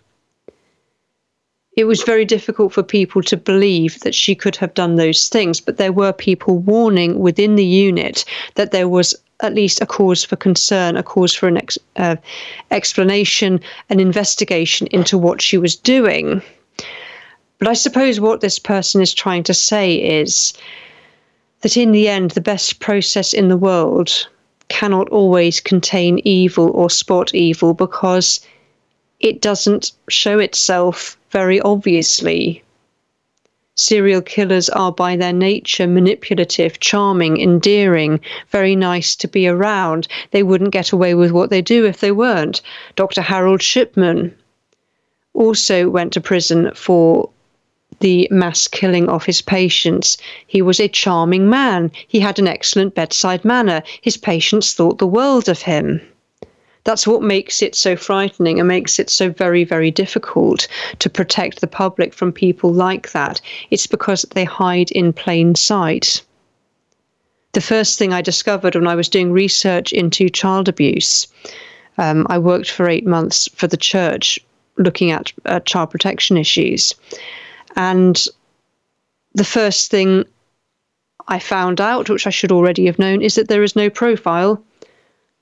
It was very difficult for people to believe that she could have done those things, but there were people warning within the unit that there was at least a cause for concern, a cause for an ex- uh, explanation, an investigation into what she was doing. But I suppose what this person is trying to say is that in the end, the best process in the world cannot always contain evil or spot evil because it doesn't show itself very obviously Serial killers are by their nature manipulative, charming, endearing, very nice to be around. They wouldn't get away with what they do if they weren't. Dr. Harold Shipman also went to prison for the mass killing of his patients. He was a charming man. He had an excellent bedside manner. His patients thought the world of him. That's what makes it so frightening and makes it so very, very difficult to protect the public from people like that. It's because they hide in plain sight. The first thing I discovered when I was doing research into child abuse, um, I worked for eight months for the church looking at uh, child protection issues. And the first thing I found out, which I should already have known, is that there is no profile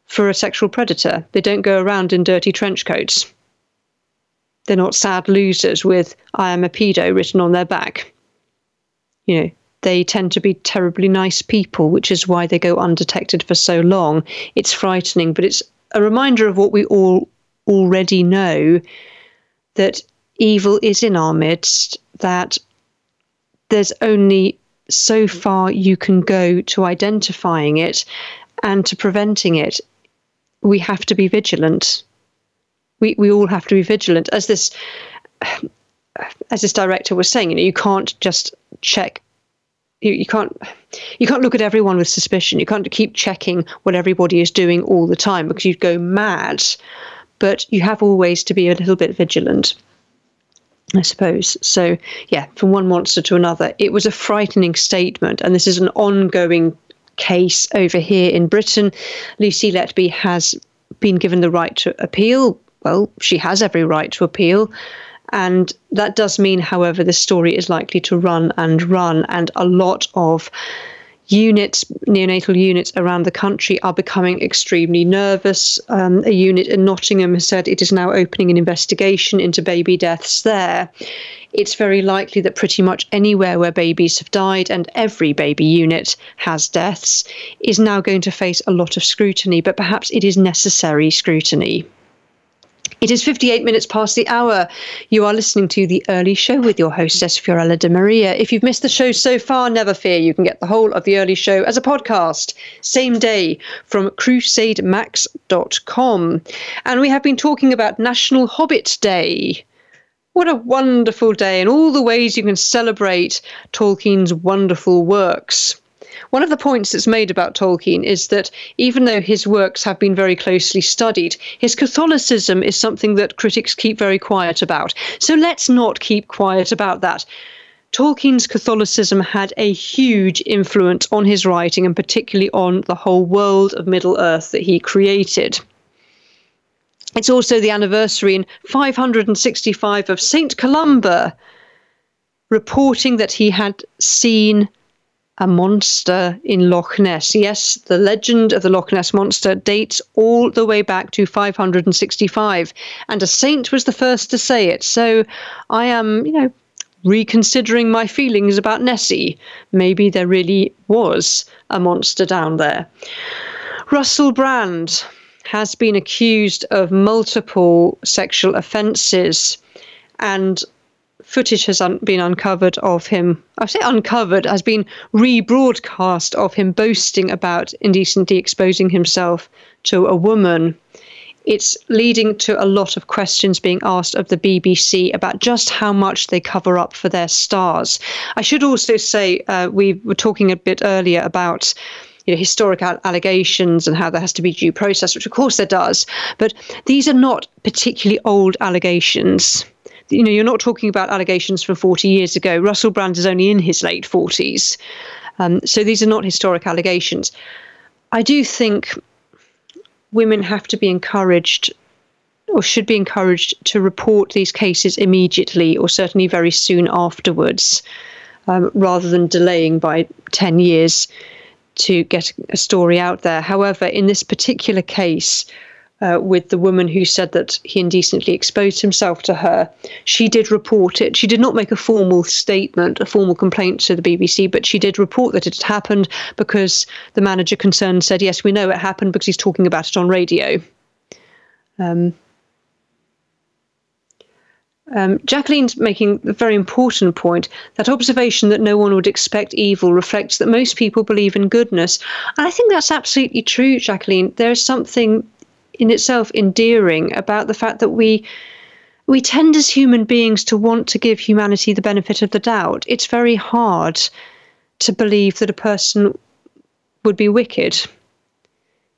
for a sexual predator. They don't go around in dirty trench coats. They're not sad losers with I am a pedo written on their back. You know, they tend to be terribly nice people, which is why they go undetected for so long. It's frightening, but it's a reminder of what we all already know that evil is in our midst, that there's only so far you can go to identifying it and to preventing it we have to be vigilant. We we all have to be vigilant. As this as this director was saying, you know, you can't just check you, you can't you can't look at everyone with suspicion. You can't keep checking what everybody is doing all the time because you'd go mad. But you have always to be a little bit vigilant. I suppose. So, yeah, from one monster to another, it was a frightening statement. And this is an ongoing case over here in Britain. Lucy Letby has been given the right to appeal. Well, she has every right to appeal. And that does mean, however, the story is likely to run and run, and a lot of units, neonatal units around the country are becoming extremely nervous. Um, a unit in Nottingham has said it is now opening an investigation into baby deaths there. It's very likely that pretty much anywhere where babies have died, and every baby unit has deaths, is now going to face a lot of scrutiny, but perhaps it is necessary scrutiny. It is 58 minutes past the hour. You are listening to The Early Show with your hostess, Fiorella De Maria. If you've missed the show so far, never fear. You can get the whole of The Early Show as a podcast, same day, from crusademax.com. And we have been talking about National Hobbit Day. What a wonderful day, and all the ways you can celebrate Tolkien's wonderful works. One of the points that's made about Tolkien is that even though his works have been very closely studied, his Catholicism is something that critics keep very quiet about. So let's not keep quiet about that. Tolkien's Catholicism had a huge influence on his writing and particularly on the whole world of Middle Earth that he created. It's also the anniversary in 565 of St. Columba reporting that he had seen a monster in Loch Ness. Yes, the legend of the Loch Ness monster dates all the way back to 565, and a saint was the first to say it. So I am, you know, reconsidering my feelings about Nessie. Maybe there really was a monster down there. Russell Brand has been accused of multiple sexual offences and footage has un- been uncovered of him. I say uncovered, has been rebroadcast of him boasting about indecently exposing himself to a woman. It's leading to a lot of questions being asked of the BBC about just how much they cover up for their stars. I should also say uh, we were talking a bit earlier about you know, historic allegations and how there has to be due process, which of course there does. But these are not particularly old allegations you know, you're not talking about allegations from 40 years ago. Russell Brand is only in his late 40s. Um, so these are not historic allegations. I do think women have to be encouraged or should be encouraged to report these cases immediately or certainly very soon afterwards um, rather than delaying by 10 years to get a story out there. However, in this particular case, uh, with the woman who said that he indecently exposed himself to her. She did report it. She did not make a formal statement, a formal complaint to the BBC, but she did report that it had happened because the manager concerned said, Yes, we know it happened because he's talking about it on radio. Um, um, Jacqueline's making a very important point. That observation that no one would expect evil reflects that most people believe in goodness. And I think that's absolutely true, Jacqueline. There is something in itself endearing about the fact that we we tend as human beings to want to give humanity the benefit of the doubt. It's very hard to believe that a person would be wicked.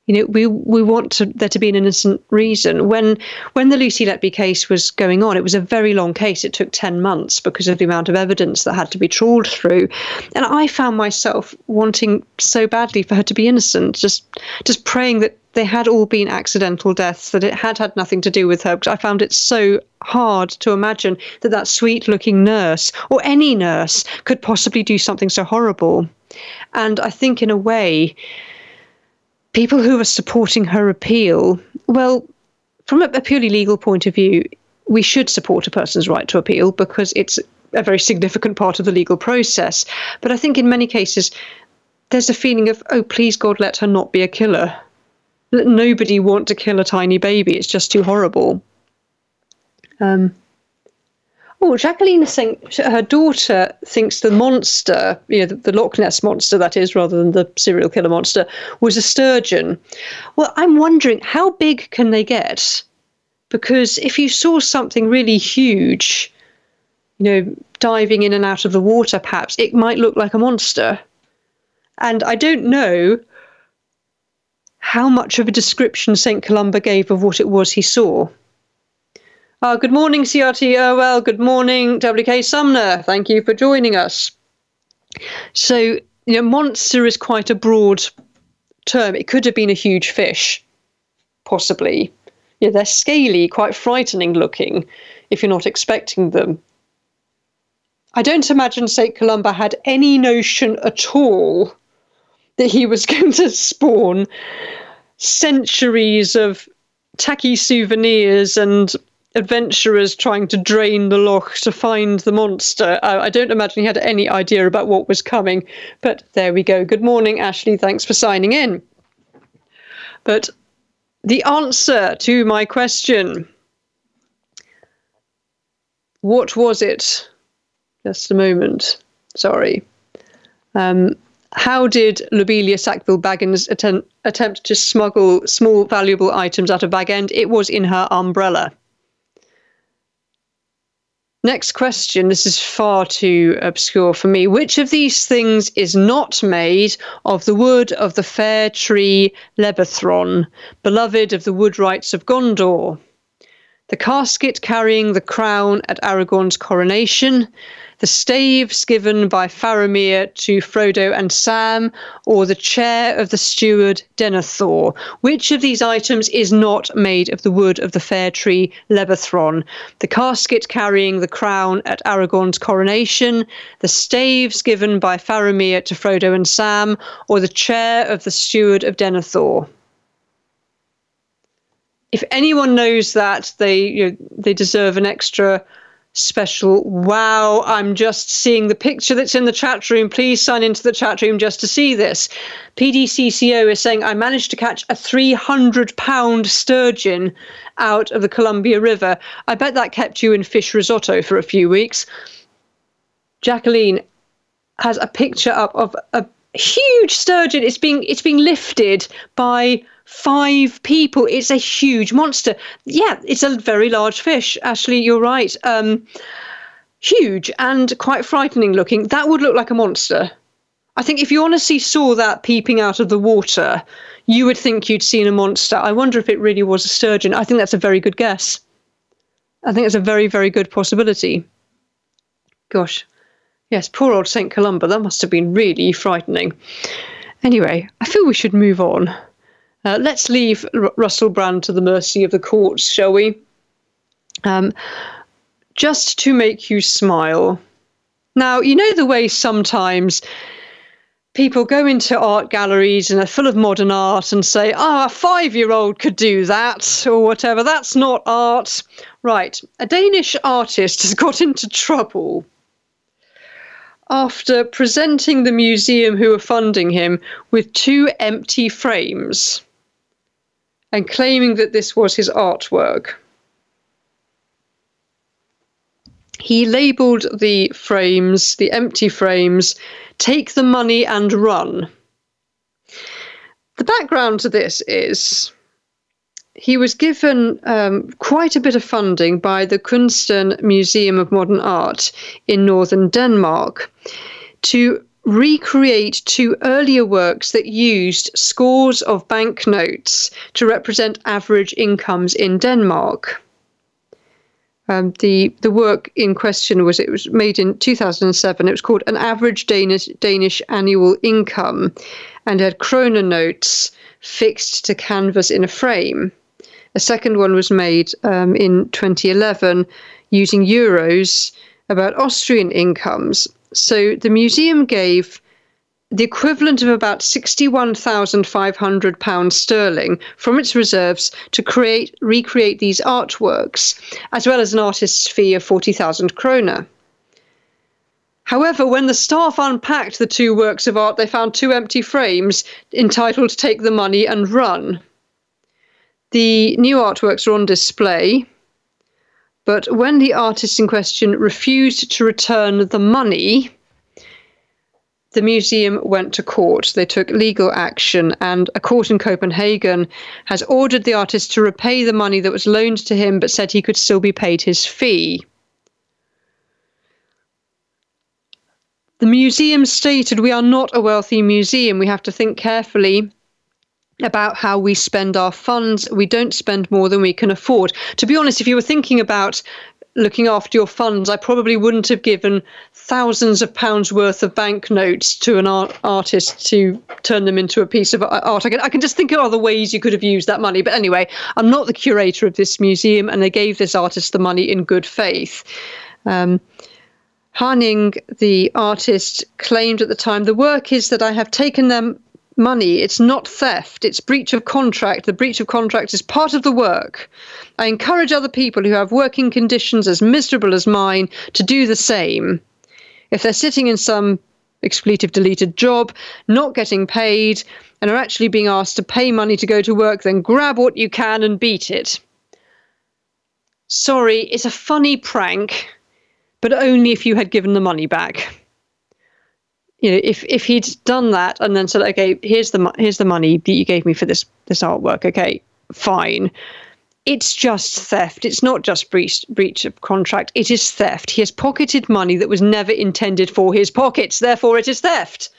You know, we we want to, there to be an innocent reason. When when the Lucy Letby case was going on, it was a very long case. It took ten months because of the amount of evidence that had to be trawled through, and I found myself wanting so badly for her to be innocent, just just praying that they had all been accidental deaths, that it had had nothing to do with her. Because I found it so hard to imagine that that sweet looking nurse or any nurse could possibly do something so horrible. And I think, in a way, people who are supporting her appeal, well, from a, purely legal point of view, we should support a person's right to appeal because it's a very significant part of the legal process. But I think in many cases, there's a feeling of, oh, please God, let her not be a killer Let nobody want to kill a tiny baby. It's just too horrible. Um, oh, Jacqueline think her daughter thinks the monster, you know, the, the, Loch Ness monster, that is, rather than the serial killer monster, was a sturgeon. Well, I'm wondering how big can they get? Because if you saw something really huge, you know, diving in and out of the water, perhaps it might look like a monster. And I don't know how much of a description St. Columba gave of what it was he saw. Uh, good morning, CRT Well, Good morning, WK Sumner. Thank you for joining us. So, you know, monster is quite a broad term. It could have been a huge fish, possibly. Yeah, they're scaly, quite frightening looking if you're not expecting them. I don't imagine St. Columba had any notion at all that he was going to spawn centuries of tacky souvenirs and adventurers trying to drain the loch to find the monster. I don't imagine he had any idea about what was coming, but there we go. Good morning, Ashley. Thanks for signing in. But the answer to my question what was it? Just a moment. Sorry. Um, how did Lobelia Sackville Baggins attempt, attempt to smuggle small valuable items out of Bag End? It was in her umbrella. Next question. This is far too obscure for me. Which of these things is not made of the wood of the fair tree Lebethron, beloved of the wood woodwrights of Gondor? The casket carrying the crown at Aragorn's coronation, the staves given by Faramir to Frodo and Sam, or the chair of the steward Denethor? Which of these items is not made of the wood of the fair tree Lebethron? The casket carrying the crown at Aragorn's coronation, the staves given by Faramir to Frodo and Sam, or the chair of the steward of Denethor? If anyone knows that, they you know, they deserve an extra special. Wow i'm just seeing the picture that's in the chat room. Please sign into the chat room just to see this. Pdcco is saying i managed to catch a 300 pound sturgeon out of the columbia river. I bet that kept you in fish risotto for a few weeks. Jacqueline has a picture up of a huge sturgeon. It's being it's being lifted by five people. It's a huge monster. Yeah, it's a very large fish. Ashley, you're right. Um, huge and quite frightening looking. That would look like a monster. I think if you honestly saw that peeping out of the water, you would think you'd seen a monster. I wonder if it really was a sturgeon. I think that's a very good guess. I think it's a very, very good possibility. Gosh. Yes, poor old St. Columba. That must have been really frightening. Anyway, I feel we should move on. Uh, let's leave R- Russell Brand to the mercy of the courts, shall we? Um, just to make you smile. Now, you know the way sometimes people go into art galleries and are full of modern art and say, oh, a five year old could do that, or whatever. That's not art. Right. A Danish artist has got into trouble after presenting the museum who were funding him with two empty frames and claiming that this was his artwork. He labelled the frames, the empty frames, take the money and run. The background to this is he was given um, quite a bit of funding by the Kunsten Museum of Modern Art in northern Denmark to recreate two earlier works that used scores of banknotes to represent average incomes in Denmark. Um, the the work in question was it was made in 2007. It was called an average Danish Danish annual income, and had kroner notes fixed to canvas in a frame. A second one was made um, in 2011 using euros about Austrian incomes so the museum gave the equivalent of about £61,500 sterling from its reserves to create recreate these artworks, as well as an artist's fee of 40,000 kroner. However, when the staff unpacked the two works of art, they found two empty frames entitled Take the Money and Run. The new artworks are on display. But when the artist in question refused to return the money, the museum went to court. They took legal action, and a court in Copenhagen has ordered the artist to repay the money that was loaned to him, but said he could still be paid his fee. The museum stated, We are not a wealthy museum. We have to think carefully about how we spend our funds. We don't spend more than we can afford. To be honest, if you were thinking about looking after your funds, I probably wouldn't have given thousands of pounds worth of banknotes to an art- artist to turn them into a piece of art. I can, I can just think of other ways you could have used that money. But anyway, I'm not the curator of this museum, and they gave this artist the money in good faith. Um, Haaning, the artist, claimed at the time the work is that I have taken them money. It's not theft, it's breach of contract. The breach of contract is part of the work. I encourage other people who have working conditions as miserable as mine to do the same. If they're sitting in some expletive deleted job, not getting paid, and are actually being asked to pay money to go to work, then grab what you can and beat it. Sorry, it's a funny prank, but only if you had given the money back you know, if if he'd done that and then said, okay, here's the here's the money that you gave me for this this artwork, okay, fine. It's just theft. It's not just breach breach of contract. It is theft. He has pocketed money that was never intended for his pockets. Therefore, it is theft.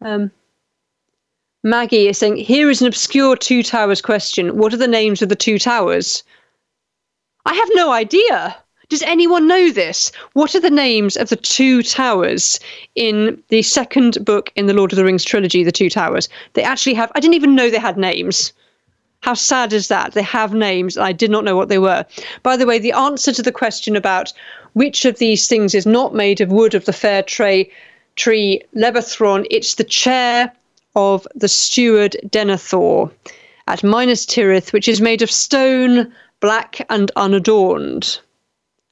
Um, Maggie is saying, here is an obscure Two Towers question. What are the names of the two towers? I have no idea. Does anyone know this? What are the names of the two towers in the second book in the Lord of the Rings trilogy, The Two Towers? They actually have, I didn't even know they had names. How sad is that? They have names, and I did not know what they were. By the way, the answer to the question about which of these things is not made of wood of the fair tray, tree Lebethron, it's the chair of the steward Denethor at Minas Tirith, which is made of stone, black and unadorned.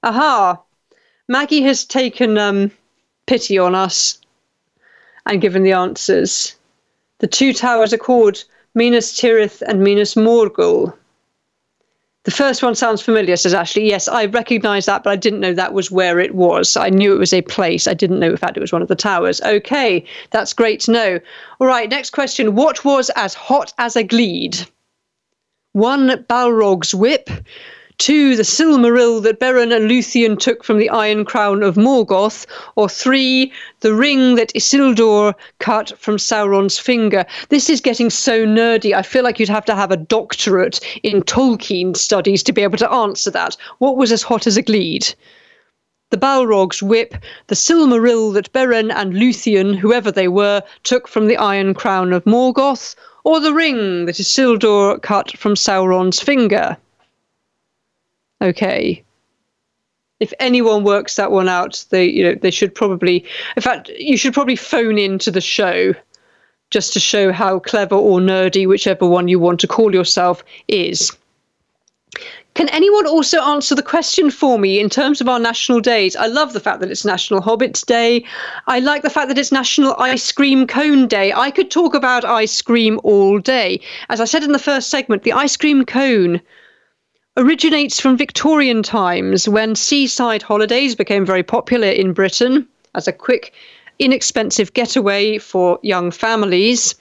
Aha! Maggie has taken um, pity on us and given the answers. The two towers are called Minas Tirith and Minas Morgul. The first one sounds familiar, says Ashley. Yes, I recognise that, but I didn't know that was where it was. I knew it was a place. I didn't know, in fact, it was one of the towers. Okay, that's great to know. All right, next question. What was as hot as a glede? One Balrog's whip, two, the Silmaril that Beren and Luthien took from the Iron Crown of Morgoth, or three, the ring that Isildur cut from Sauron's finger. This is getting so nerdy. I feel like you'd have to have a doctorate in Tolkien studies to be able to answer that. What was as hot as a glede? the Balrog's whip, the Silmaril that Beren and Luthien, whoever they were, took from the Iron Crown of Morgoth, or the ring that Isildur cut from Sauron's finger okay. If anyone works that one out, they you know they should probably in fact you should probably phone in to the show just to show how clever or nerdy, whichever one you want to call yourself, is. Can anyone also answer the question for me in terms of our national days? I love the fact that it's National Hobbits Day. I like the fact that it's National Ice Cream Cone Day. I could talk about ice cream all day. As I said in the first segment, the ice cream cone originates from Victorian times when seaside holidays became very popular in Britain as a quick, inexpensive getaway for young families.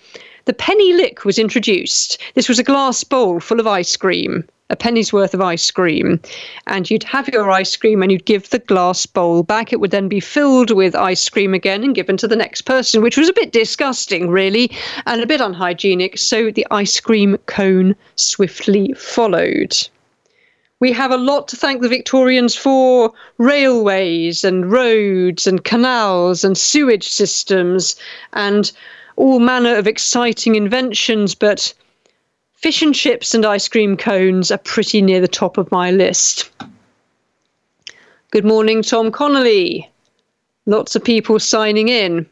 The penny lick was introduced. This was a glass bowl full of ice cream, a penny's worth of ice cream. And you'd have your ice cream and you'd give the glass bowl back. It would then be filled with ice cream again and given to the next person, which was a bit disgusting, really, and a bit unhygienic. So the ice cream cone swiftly followed. We have a lot to thank the Victorians for railways and roads and canals and sewage systems and all manner of exciting inventions, but fish and chips and ice cream cones are pretty near the top of my list. Good morning, Tom Connolly. Lots of people signing in.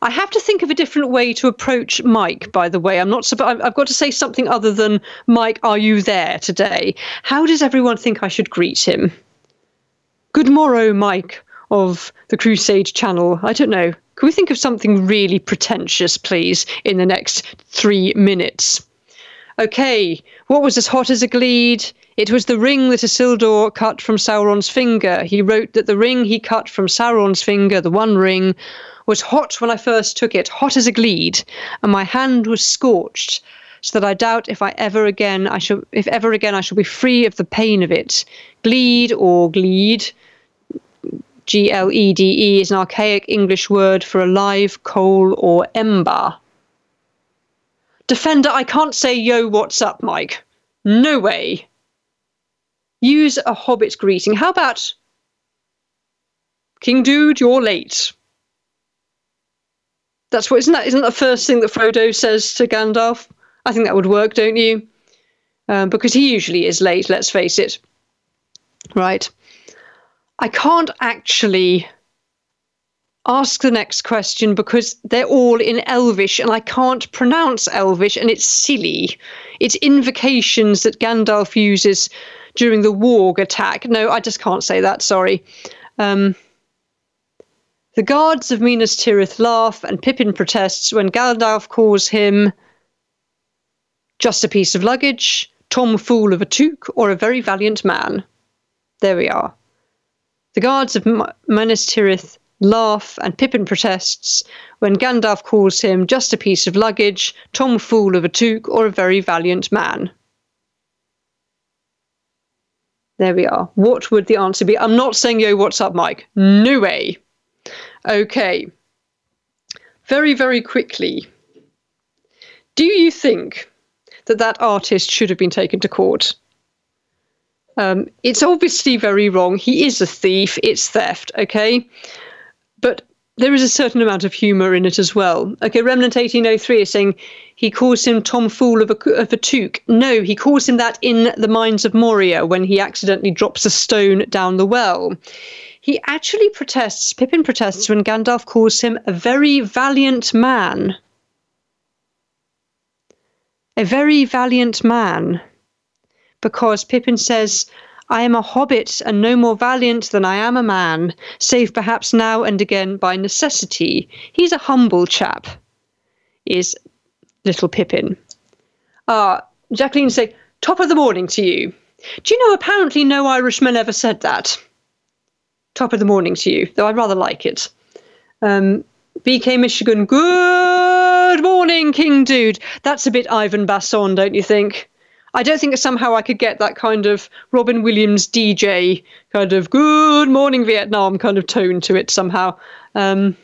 I have to think of a different way to approach Mike, by the way. I'm not, I've got to say something other than, Mike, are you there today? How does everyone think I should greet him? Good morrow, Mike of the Crusade channel. I don't know. Can we think of something really pretentious, please, in the next three minutes? Okay, what was as hot as a glede? It was the ring that Isildur cut from Sauron's finger. He wrote that the ring he cut from Sauron's finger, the One Ring, was hot when I first took it, hot as a glede, and my hand was scorched, so that I doubt if I ever again I shall if ever again I shall be free of the pain of it. Gleed or gleed G L E D E is an archaic English word for a live coal or ember. Defender, I can't say yo, what's up, Mike. No way. Use a hobbit greeting. How about King Dude, you're late. That's what isn't that isn't the first thing that Frodo says to Gandalf? I think that would work, don't you? Um, because he usually is late. Let's face it. Right. I can't actually ask the next question because they're all in Elvish and I can't pronounce Elvish and it's silly. It's invocations that Gandalf uses during the Warg attack. No, I just can't say that. Sorry. Um, the guards of Minas Tirith laugh, and Pippin protests when Gandalf calls him just a piece of luggage, Tom Fool of a Took, or a very valiant man. There we are. The guards of M- Minas Tirith laugh, and Pippin protests when Gandalf calls him just a piece of luggage, Tom Fool of a Took, or a very valiant man. There we are. What would the answer be? I'm not saying, yo, what's up, Mike? No way. Okay. Very, very quickly. Do you think that that artist should have been taken to court? Um, it's obviously very wrong. He is a thief. It's theft, okay? But there is a certain amount of humour in it as well. Okay, Remnant 1803 is saying he calls him Tom Fool of a, of a Took. No, he calls him that in the Mines of Moria when he accidentally drops a stone down the well. He actually protests, Pippin protests when Gandalf calls him a very valiant man. A very valiant man. Because Pippin says, I am a hobbit and no more valiant than I am a man, save perhaps now and again by necessity. He's a humble chap, is little Pippin. Ah, Jacqueline say, top of the morning to you. Do you know, apparently no Irishman ever said that top of the morning to you, though I rather like it. Um, BK Michigan, good morning, King Dude. That's a bit Ivan Basson, don't you think? I don't think somehow I could get that kind of Robin Williams DJ kind of good morning Vietnam kind of tone to it somehow. Um,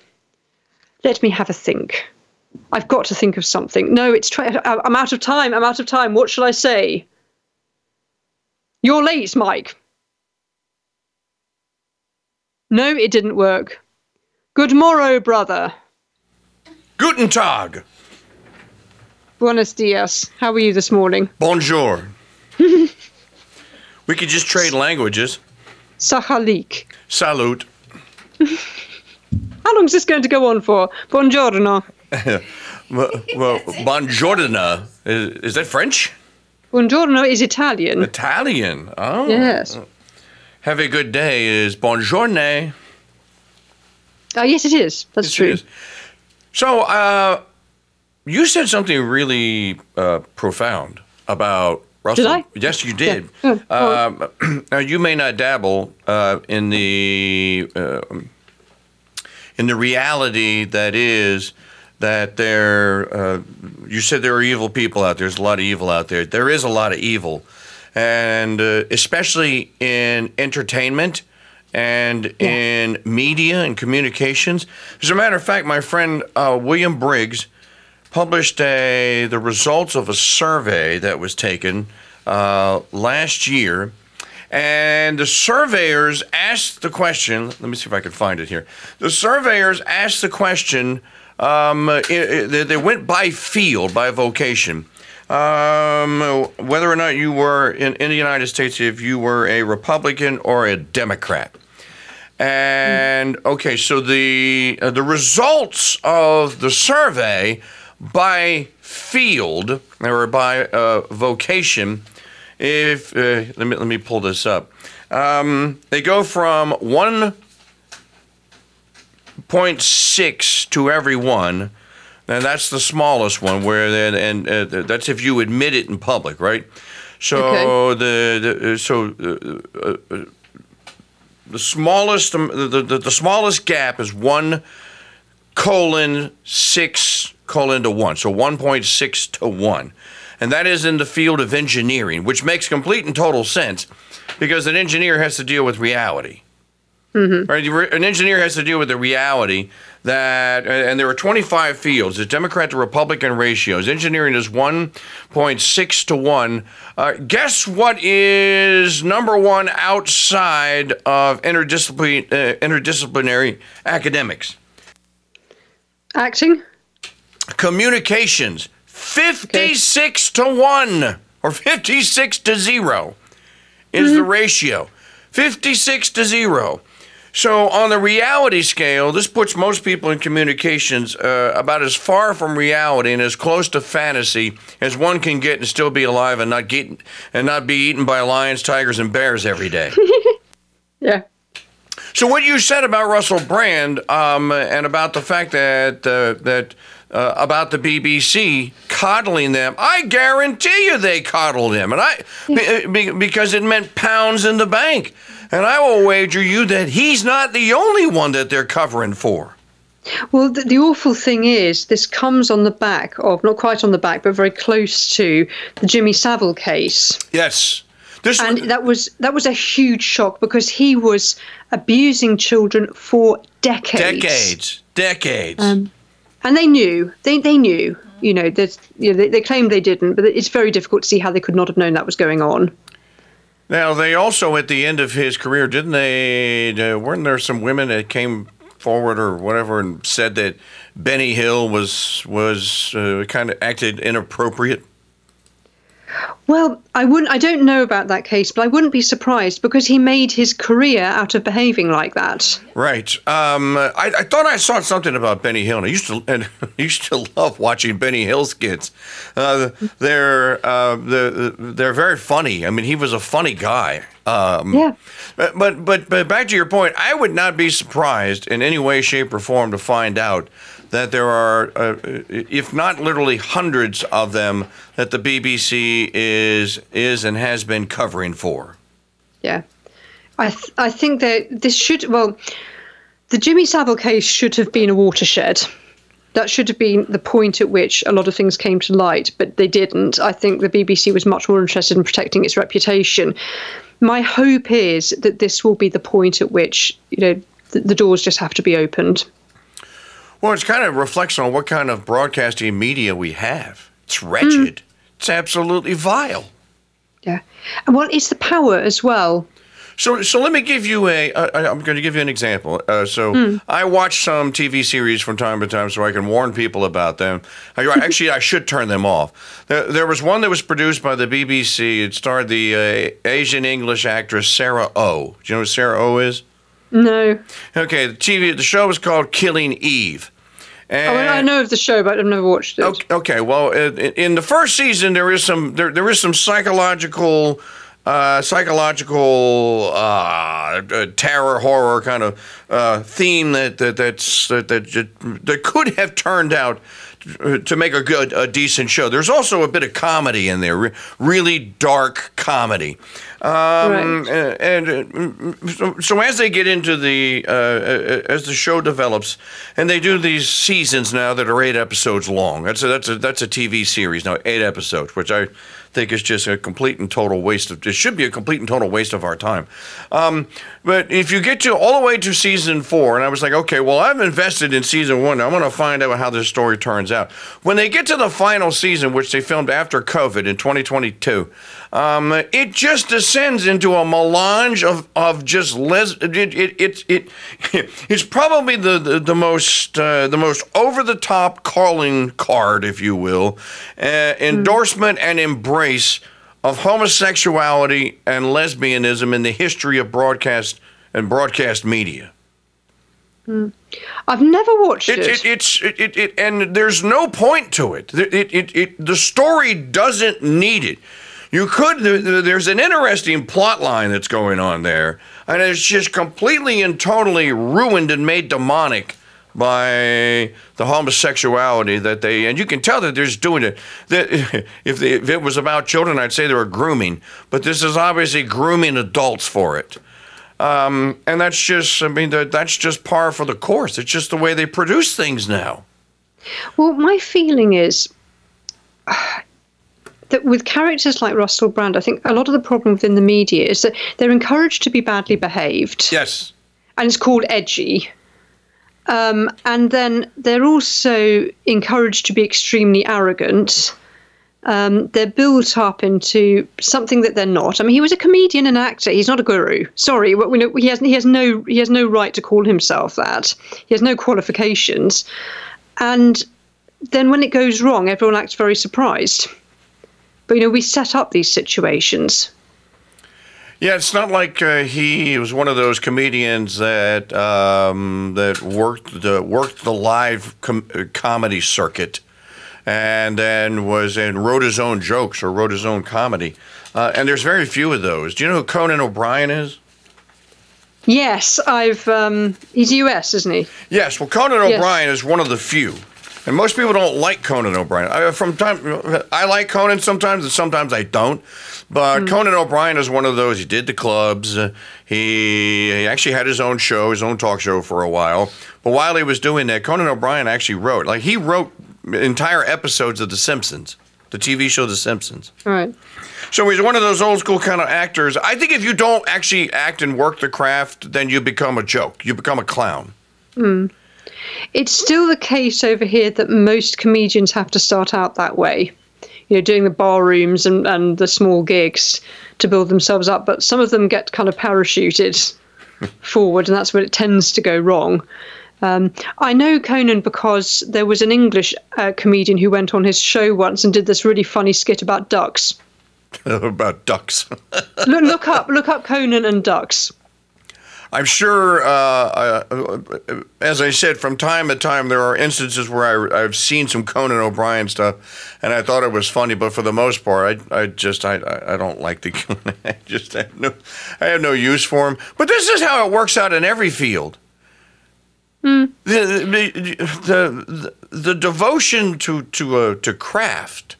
let me have a think. I've got to think of something. No, it's I'm out of time. I'm out of time. What shall I say? You're late, Mike. No, it didn't work. Good morrow, brother. Guten Tag. Buenos dias. How are you this morning? Bonjour. we could just trade languages. Sahalik. Salute. How long is this going to go on for? Buongiorno. well, well, buongiorno. Is, is that French? Buongiorno is Italian. Italian. Oh. Yes. Have a good day is buongiorno. Oh, yes, it is. That's Yes, true. is. So, uh, you said something really uh, profound about Russell. Did I? Yes, you did. Yeah. Oh, Um, now, you may not dabble uh, in the uh, in the reality that is that there. Uh, you said there are evil people out there. There's a lot of evil out there. There is a lot of evil, and uh, especially in entertainment and in media and communications. As a matter of fact, my friend uh, William Briggs published a the results of a survey that was taken uh, last year. And the surveyors asked the question. Let me see if I can find it here. The surveyors asked the question. Um, i- i- they they went by field, by vocation, um, whether or not you were in, in the United States, if you were a Republican or a Democrat. And okay, so the uh, the results of the survey by field or by uh, vocation, if uh, let me let me pull this up, um, they go from one point six to every one. And that's the smallest one, where then and uh, that's if you admit it in public, right? So the, the so uh, uh, the smallest um, the, the, the smallest gap is one colon six colon to one so 1.6 to 1 and that is in the field of engineering which makes complete and total sense because an engineer has to deal with reality Right? An engineer has to deal with the reality that, and there are 25 fields. It's Democrat to Republican ratios. Engineering is 1.6 to 1. Uh, guess what is number one outside of interdisciplinary, uh, interdisciplinary academics? Acting? Communications. 56 okay. to 1 or 56 to 0 is mm-hmm. the ratio. 56 to 0. So, on the reality scale, this puts most people in communications uh, about as far from reality and as close to fantasy as one can get and still be alive and not get and not be eaten by lions, tigers, and bears every day. yeah. So, what you said about Russell Brand um, and about the fact that uh, that uh, about the BBC coddling them. I guarantee you they coddled him, and I be, because it meant pounds in the bank. And I will wager you that he's not the only one that they're covering for. Well, the, the, awful thing is, this comes on the back of, not quite on the back, but very close to the Jimmy Savile case. Yes. This and that was that was a huge shock because he was abusing children for decades. Decades. Decades. Um, and they knew. They they knew. You know, you know they, they claimed they didn't, but it's very difficult to see how they could not have known that was going on. Now, they also, at the end of his career, didn't they? Uh, weren't there some women that came forward or whatever and said that Benny Hill was was uh, kind of acted inappropriate? Well, I wouldn't. I don't know about that case, but I wouldn't be surprised because he made his career out of behaving like that. Right. Um, I, I, thought I saw something about Benny Hill, and I used to and I used to love watching Benny Hill skits. Uh, they're uh, they're, they're very funny. I mean, he was a funny guy. Um, yeah. But, but but back to your point, I would not be surprised in any way, shape, or form to find out that there are, uh, if not literally hundreds of them, that the BBC is is and has been covering for. Yeah, I th- I think that this should well, the Jimmy Savile case should have been a watershed. That should have been the point at which a lot of things came to light, but they didn't. I think the BBC was much more interested in protecting its reputation. My hope is that this will be the point at which you know the, the doors just have to be opened. Well, it's kind of reflects on what kind of broadcasting media we have. It's wretched. Mm. It's absolutely vile. Yeah. And well, it's the power as well. So, so let me give you a. Uh, I'm going to give you an example. Uh, so, mm. I watch some TV series from time to time, so I can warn people about them. I, actually, I should turn them off. There, there, was one that was produced by the BBC. It starred the uh, Asian English actress Sarah Oh. Do you know who Sarah Oh is? No. Okay, the TV. The show was called Killing Eve. And, oh, I know of the show, but I've never watched it. Okay, okay well, in the first season, there is some there, there is some psychological. Uh, psychological uh, uh, terror horror kind of uh, theme that that that's that, that that could have turned out to make a good, a decent show. There's also a bit of comedy in there, really dark comedy. Um, right. And uh, so, so, as they get into the, uh, uh, as the show develops, and they do these seasons now that are eight episodes long. That's a, that's a, that's a TV series now, eight episodes, which I think is just a complete and total waste of. It should be a complete and total waste of our time. Um, but if you get to all the way to season four, and I was like, okay, well, I've invested in season one. I want to find out how this story turns out. When they get to the final season, which they filmed after COVID in 2022, um, it just descends into a melange of, of just les. It, it, it, it, it's probably the, the, the most uh, the most over the top calling card, if you will, uh, endorsement and embrace of homosexuality and lesbianism in the history of broadcast and broadcast media. Mm. I've never watched it. it. it's it, it, it, and there's no point to it. It, it, it. The story doesn't need it. You could. There's an interesting plot line that's going on there, and it's just completely and totally ruined and made demonic by the homosexuality that they and you can tell that they're just doing it. That if, if it was about children i'd say they were grooming but this is obviously grooming adults for it. Um, and that's just i mean that's just par for the course. It's just the way they produce things now. Well my feeling is that with characters like Russell Brand, I think a lot of the problem within the media is that they're encouraged to be badly behaved. Yes. and it's called Edgy. Um, and then they're also encouraged to be extremely arrogant. Um, they're built up into something that they're not. I mean, he was a comedian and actor. He's not a guru. Sorry, we know, he has he has no he has no right to call himself that. He has no qualifications. And then when it goes wrong, everyone acts very surprised. But you know, we set up these situations. Yeah, it's not like uh, he was one of those comedians that um, that worked the worked the live com- comedy circuit, and then was and wrote his own jokes or wrote his own comedy. Uh, and there's very few of those. Do you know who Conan O'Brien is? Yes, I've. Um, he's US, isn't he? Yes. Well, Conan Yes. O'Brien is one of the few. And most people don't like Conan O'Brien. I, from time, I like Conan sometimes, and sometimes I don't. But Conan O'Brien is one of those. He did the clubs. Uh, he, he actually had his own show, his own talk show for a while. But while he was doing that, Conan O'Brien actually wrote. Like he wrote entire episodes of The Simpsons, the TV show The Simpsons. Right. So he's one of those old school kind of actors. I think if you don't actually act and work the craft, then you become a joke. You become a clown. It's still the case over here that most comedians have to start out that way. You know, doing the bar rooms and, and the small gigs to build themselves up, but some of them get kind of parachuted forward, and that's where it tends to go wrong. Um, I know Conan because there was an English uh, comedian who went on his show once and did this really funny skit about ducks. about ducks. Look, look up, look up Conan and ducks. I'm sure, uh, uh, as I said, from time to time, there are instances where I, I've seen some Conan O'Brien stuff, and I thought it was funny. But for the most part, I, I just I, I don't like the I just have no I have no use for him. But this is how it works out in every field. The, the, the, the devotion to to uh, to craft,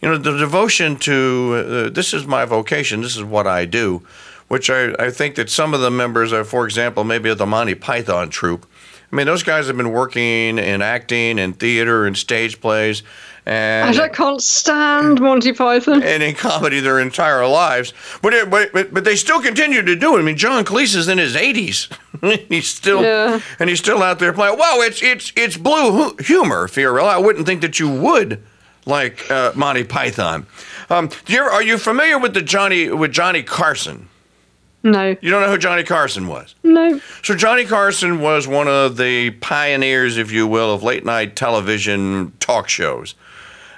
you know, the devotion to uh, this is my vocation. This is what I do which I, I think that some of the members are, for example, maybe of the Monty Python troupe. I mean, those guys have been working in acting and theater and stage plays and I can't stand Monty Python. and in comedy their entire lives, but, it, but but but they still continue to do it. I mean, John Cleese is in his 80s. he's still Yeah. and he's still out there playing. Well, it's it's it's blue humor, Fiorella. I wouldn't think that you would like uh, Monty Python. Um, are you familiar with the Johnny with Johnny Carson? No, You don't know who Johnny Carson was? no. So Johnny Carson was one of the pioneers, if you will, of late night television talk shows.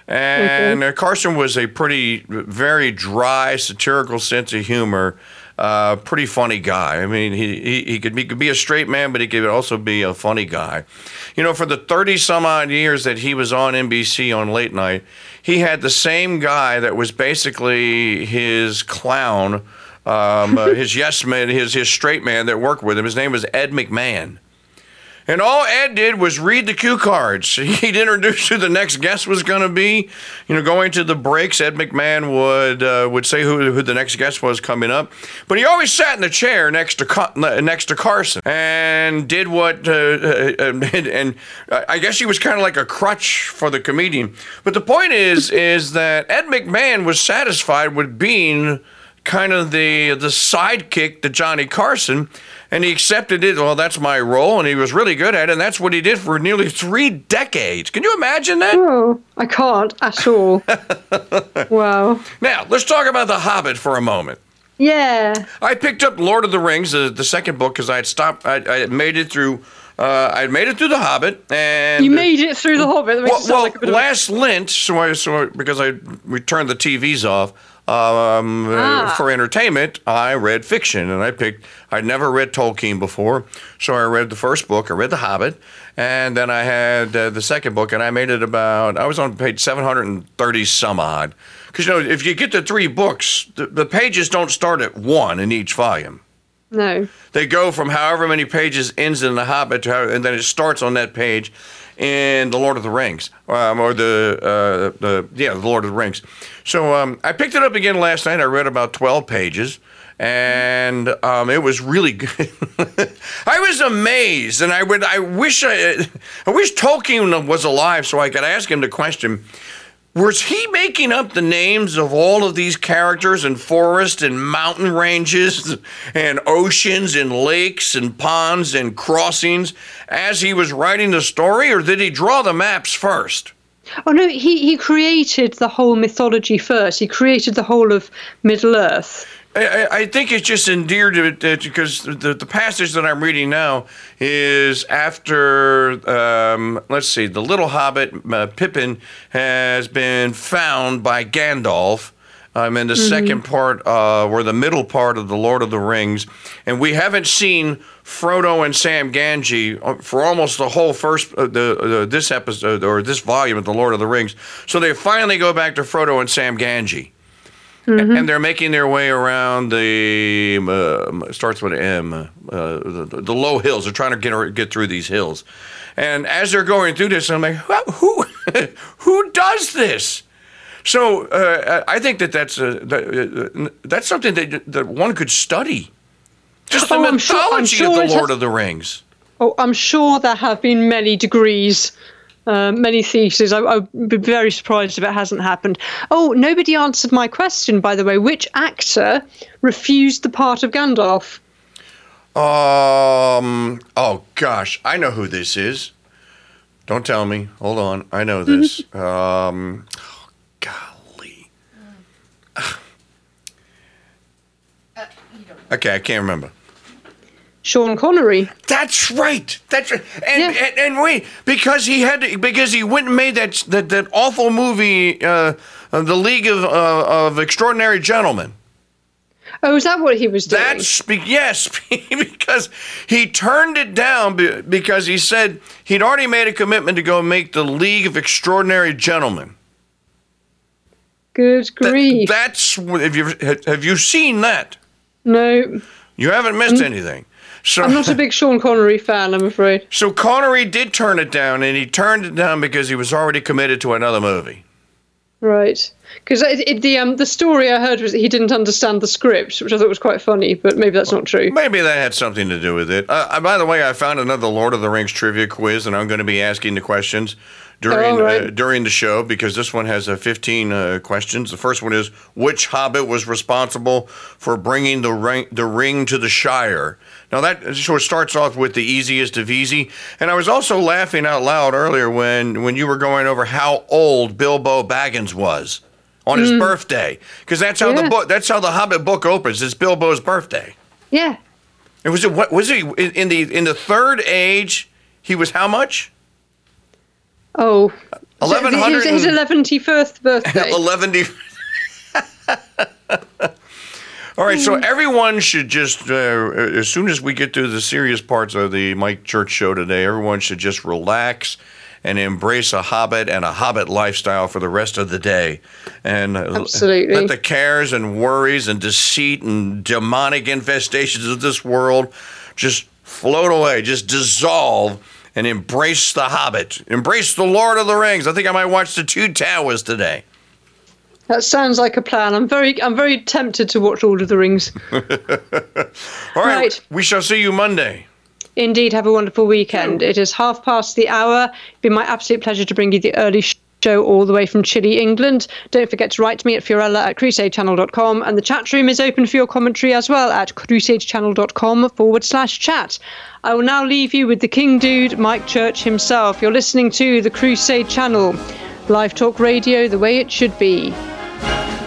And uh, Carson was a pretty, very dry, satirical sense of humor. Uh, pretty funny guy. I mean, he, he, he could be, could be a straight man, but he could also be a funny guy. You know, for the 30 some odd years that he was on NBC on late night, he had the same guy that was basically his clown, um, uh, his yes man, his, his straight man that worked with him. His name was Ed McMahon. And all Ed did was read the cue cards. He'd introduce who the next guest was going to be. You know, going to the breaks, Ed McMahon would uh, would say who, who the next guest was coming up. But he always sat in the chair next to next to Carson and did what. Uh, uh, and, and I guess he was kind of like a crutch for the comedian. But the point is, is that Ed McMahon was satisfied with being kind of the the sidekick to Johnny Carson, and he accepted it. Well, that's my role, and he was really good at it. And that's what he did for nearly three decades. Can you imagine that? Oh, I can't at all. wow. Now let's talk about The Hobbit for a moment. Yeah. I picked up Lord of the Rings, the, the second book, because I had stopped. I, I made it through. Uh, I made it through The Hobbit, and You made it through the Hobbit. Well, well like a bit of a- last Lent, so I so I- because I we turned the TVs off um, uh, Ah. for entertainment, I read fiction, and I picked. I'd never read Tolkien before, so I read the first book. I read The Hobbit, and then I had uh, the second book, and I made it about. I was on page seven hundred and thirty some odd, because you know if you get the three books, the, the pages don't start at one in each volume. No. They go from however many pages ends in The Hobbit, to how, and then it starts on that page in The Lord of the Rings, um, or the uh, the yeah, The Lord of the Rings. So um, I picked it up again last night. I read about twelve pages, and um, it was really good. I was amazed, and I would I wish I I wish Tolkien was alive so I could ask him the question. Was he making up the names of all of these characters and forests and mountain ranges and oceans and lakes and ponds and crossings as he was writing the story, or did he draw the maps first? Oh no, he, he created the whole mythology first. He created the whole of Middle Earth. I, I think it's just endeared to it because the, the passage that I'm reading now is after, um, let's see, the little hobbit, uh, Pippin, has been found by Gandalf. I'm in the mm-hmm. second part, uh, or the middle part of the Lord of the Rings, and we haven't seen Frodo and Sam Gamgee uh, for almost the whole first uh, the uh, this episode or this volume of the Lord of the Rings. So they finally go back to Frodo and Sam Gamgee. Mm-hmm. And they're making their way around the uh, starts with an M, uh, the, the, low hills. They're trying to get get through these hills, and as they're going through this, I'm like, who who does this? So uh, I think that that's uh, that, uh, that's something that that one could study. Just the oh, mythology sure, sure of the Lord has, of the Rings. Oh, I'm sure there have been many degrees uh, many theses. I, would be very surprised if it hasn't happened. Oh, nobody answered my question, by the way. Which actor refused the part of Gandalf? Um. Oh gosh, I know who this is. Don't tell me. Hold on. I know this. um. Oh, golly. Uh, okay, I can't remember. Sean Connery. That's right. That's right. And, yeah. and, and wait, because he had to, because he went and made that that, that awful movie, uh, uh, The League of uh, of Extraordinary Gentlemen. Oh, is that what he was doing? That's yes, because he turned it down because he said he'd already made a commitment to go make the League of Extraordinary Gentlemen. Good grief! That, that's have you have you seen that? No. You haven't missed anything. So, I'm not a big Sean Connery fan, I'm afraid. So Connery did turn it down, and he turned it down because he was already committed to another movie. Right, because the um the story I heard was that he didn't understand the script, which I thought was quite funny, but maybe that's not true. Maybe that had something to do with it. Uh, uh by the way, I found another Lord of the Rings trivia quiz, and I'm going to be asking the questions during oh, right. uh, during the show because this one has uh, 15 uh, questions. The first one is which Hobbit was responsible for bringing the ring the ring to the Shire? Now that sort of starts off with the easiest of easy, and I was also laughing out loud earlier when when you were going over how old Bilbo Baggins was on his mm. birthday because that's how yeah. the book that's how the Hobbit book opens. It's Bilbo's birthday. Yeah. It was it what was he in the in the third age? He was how much? Oh, eleven hundred. His eleven first birthday. Eleven. All right, so everyone should just, uh, as soon as we get to the serious parts of the Mike Church show today, everyone should just relax and embrace a hobbit and a hobbit lifestyle for the rest of the day. And Absolutely. let the cares and worries and deceit and demonic infestations of this world just float away, just dissolve and embrace the hobbit. Embrace the Lord of the Rings. I think I might watch the Two Towers today. That sounds like a plan. I'm very, I'm very tempted to watch Lord of the Rings. All right, right, we shall see you Monday. Indeed, have a wonderful weekend. It is half past the hour. It's been my absolute pleasure to bring you the early show all the way from Chile, England. Don't forget to write to me at fiorella at crusadechannel.com, and the chat room is open for your commentary as well at crusadechannel.com forward slash chat. I will now leave you with the King Dude, Mike Church himself. You're listening to the Crusade Channel. Live talk radio the way it should be. Thank you.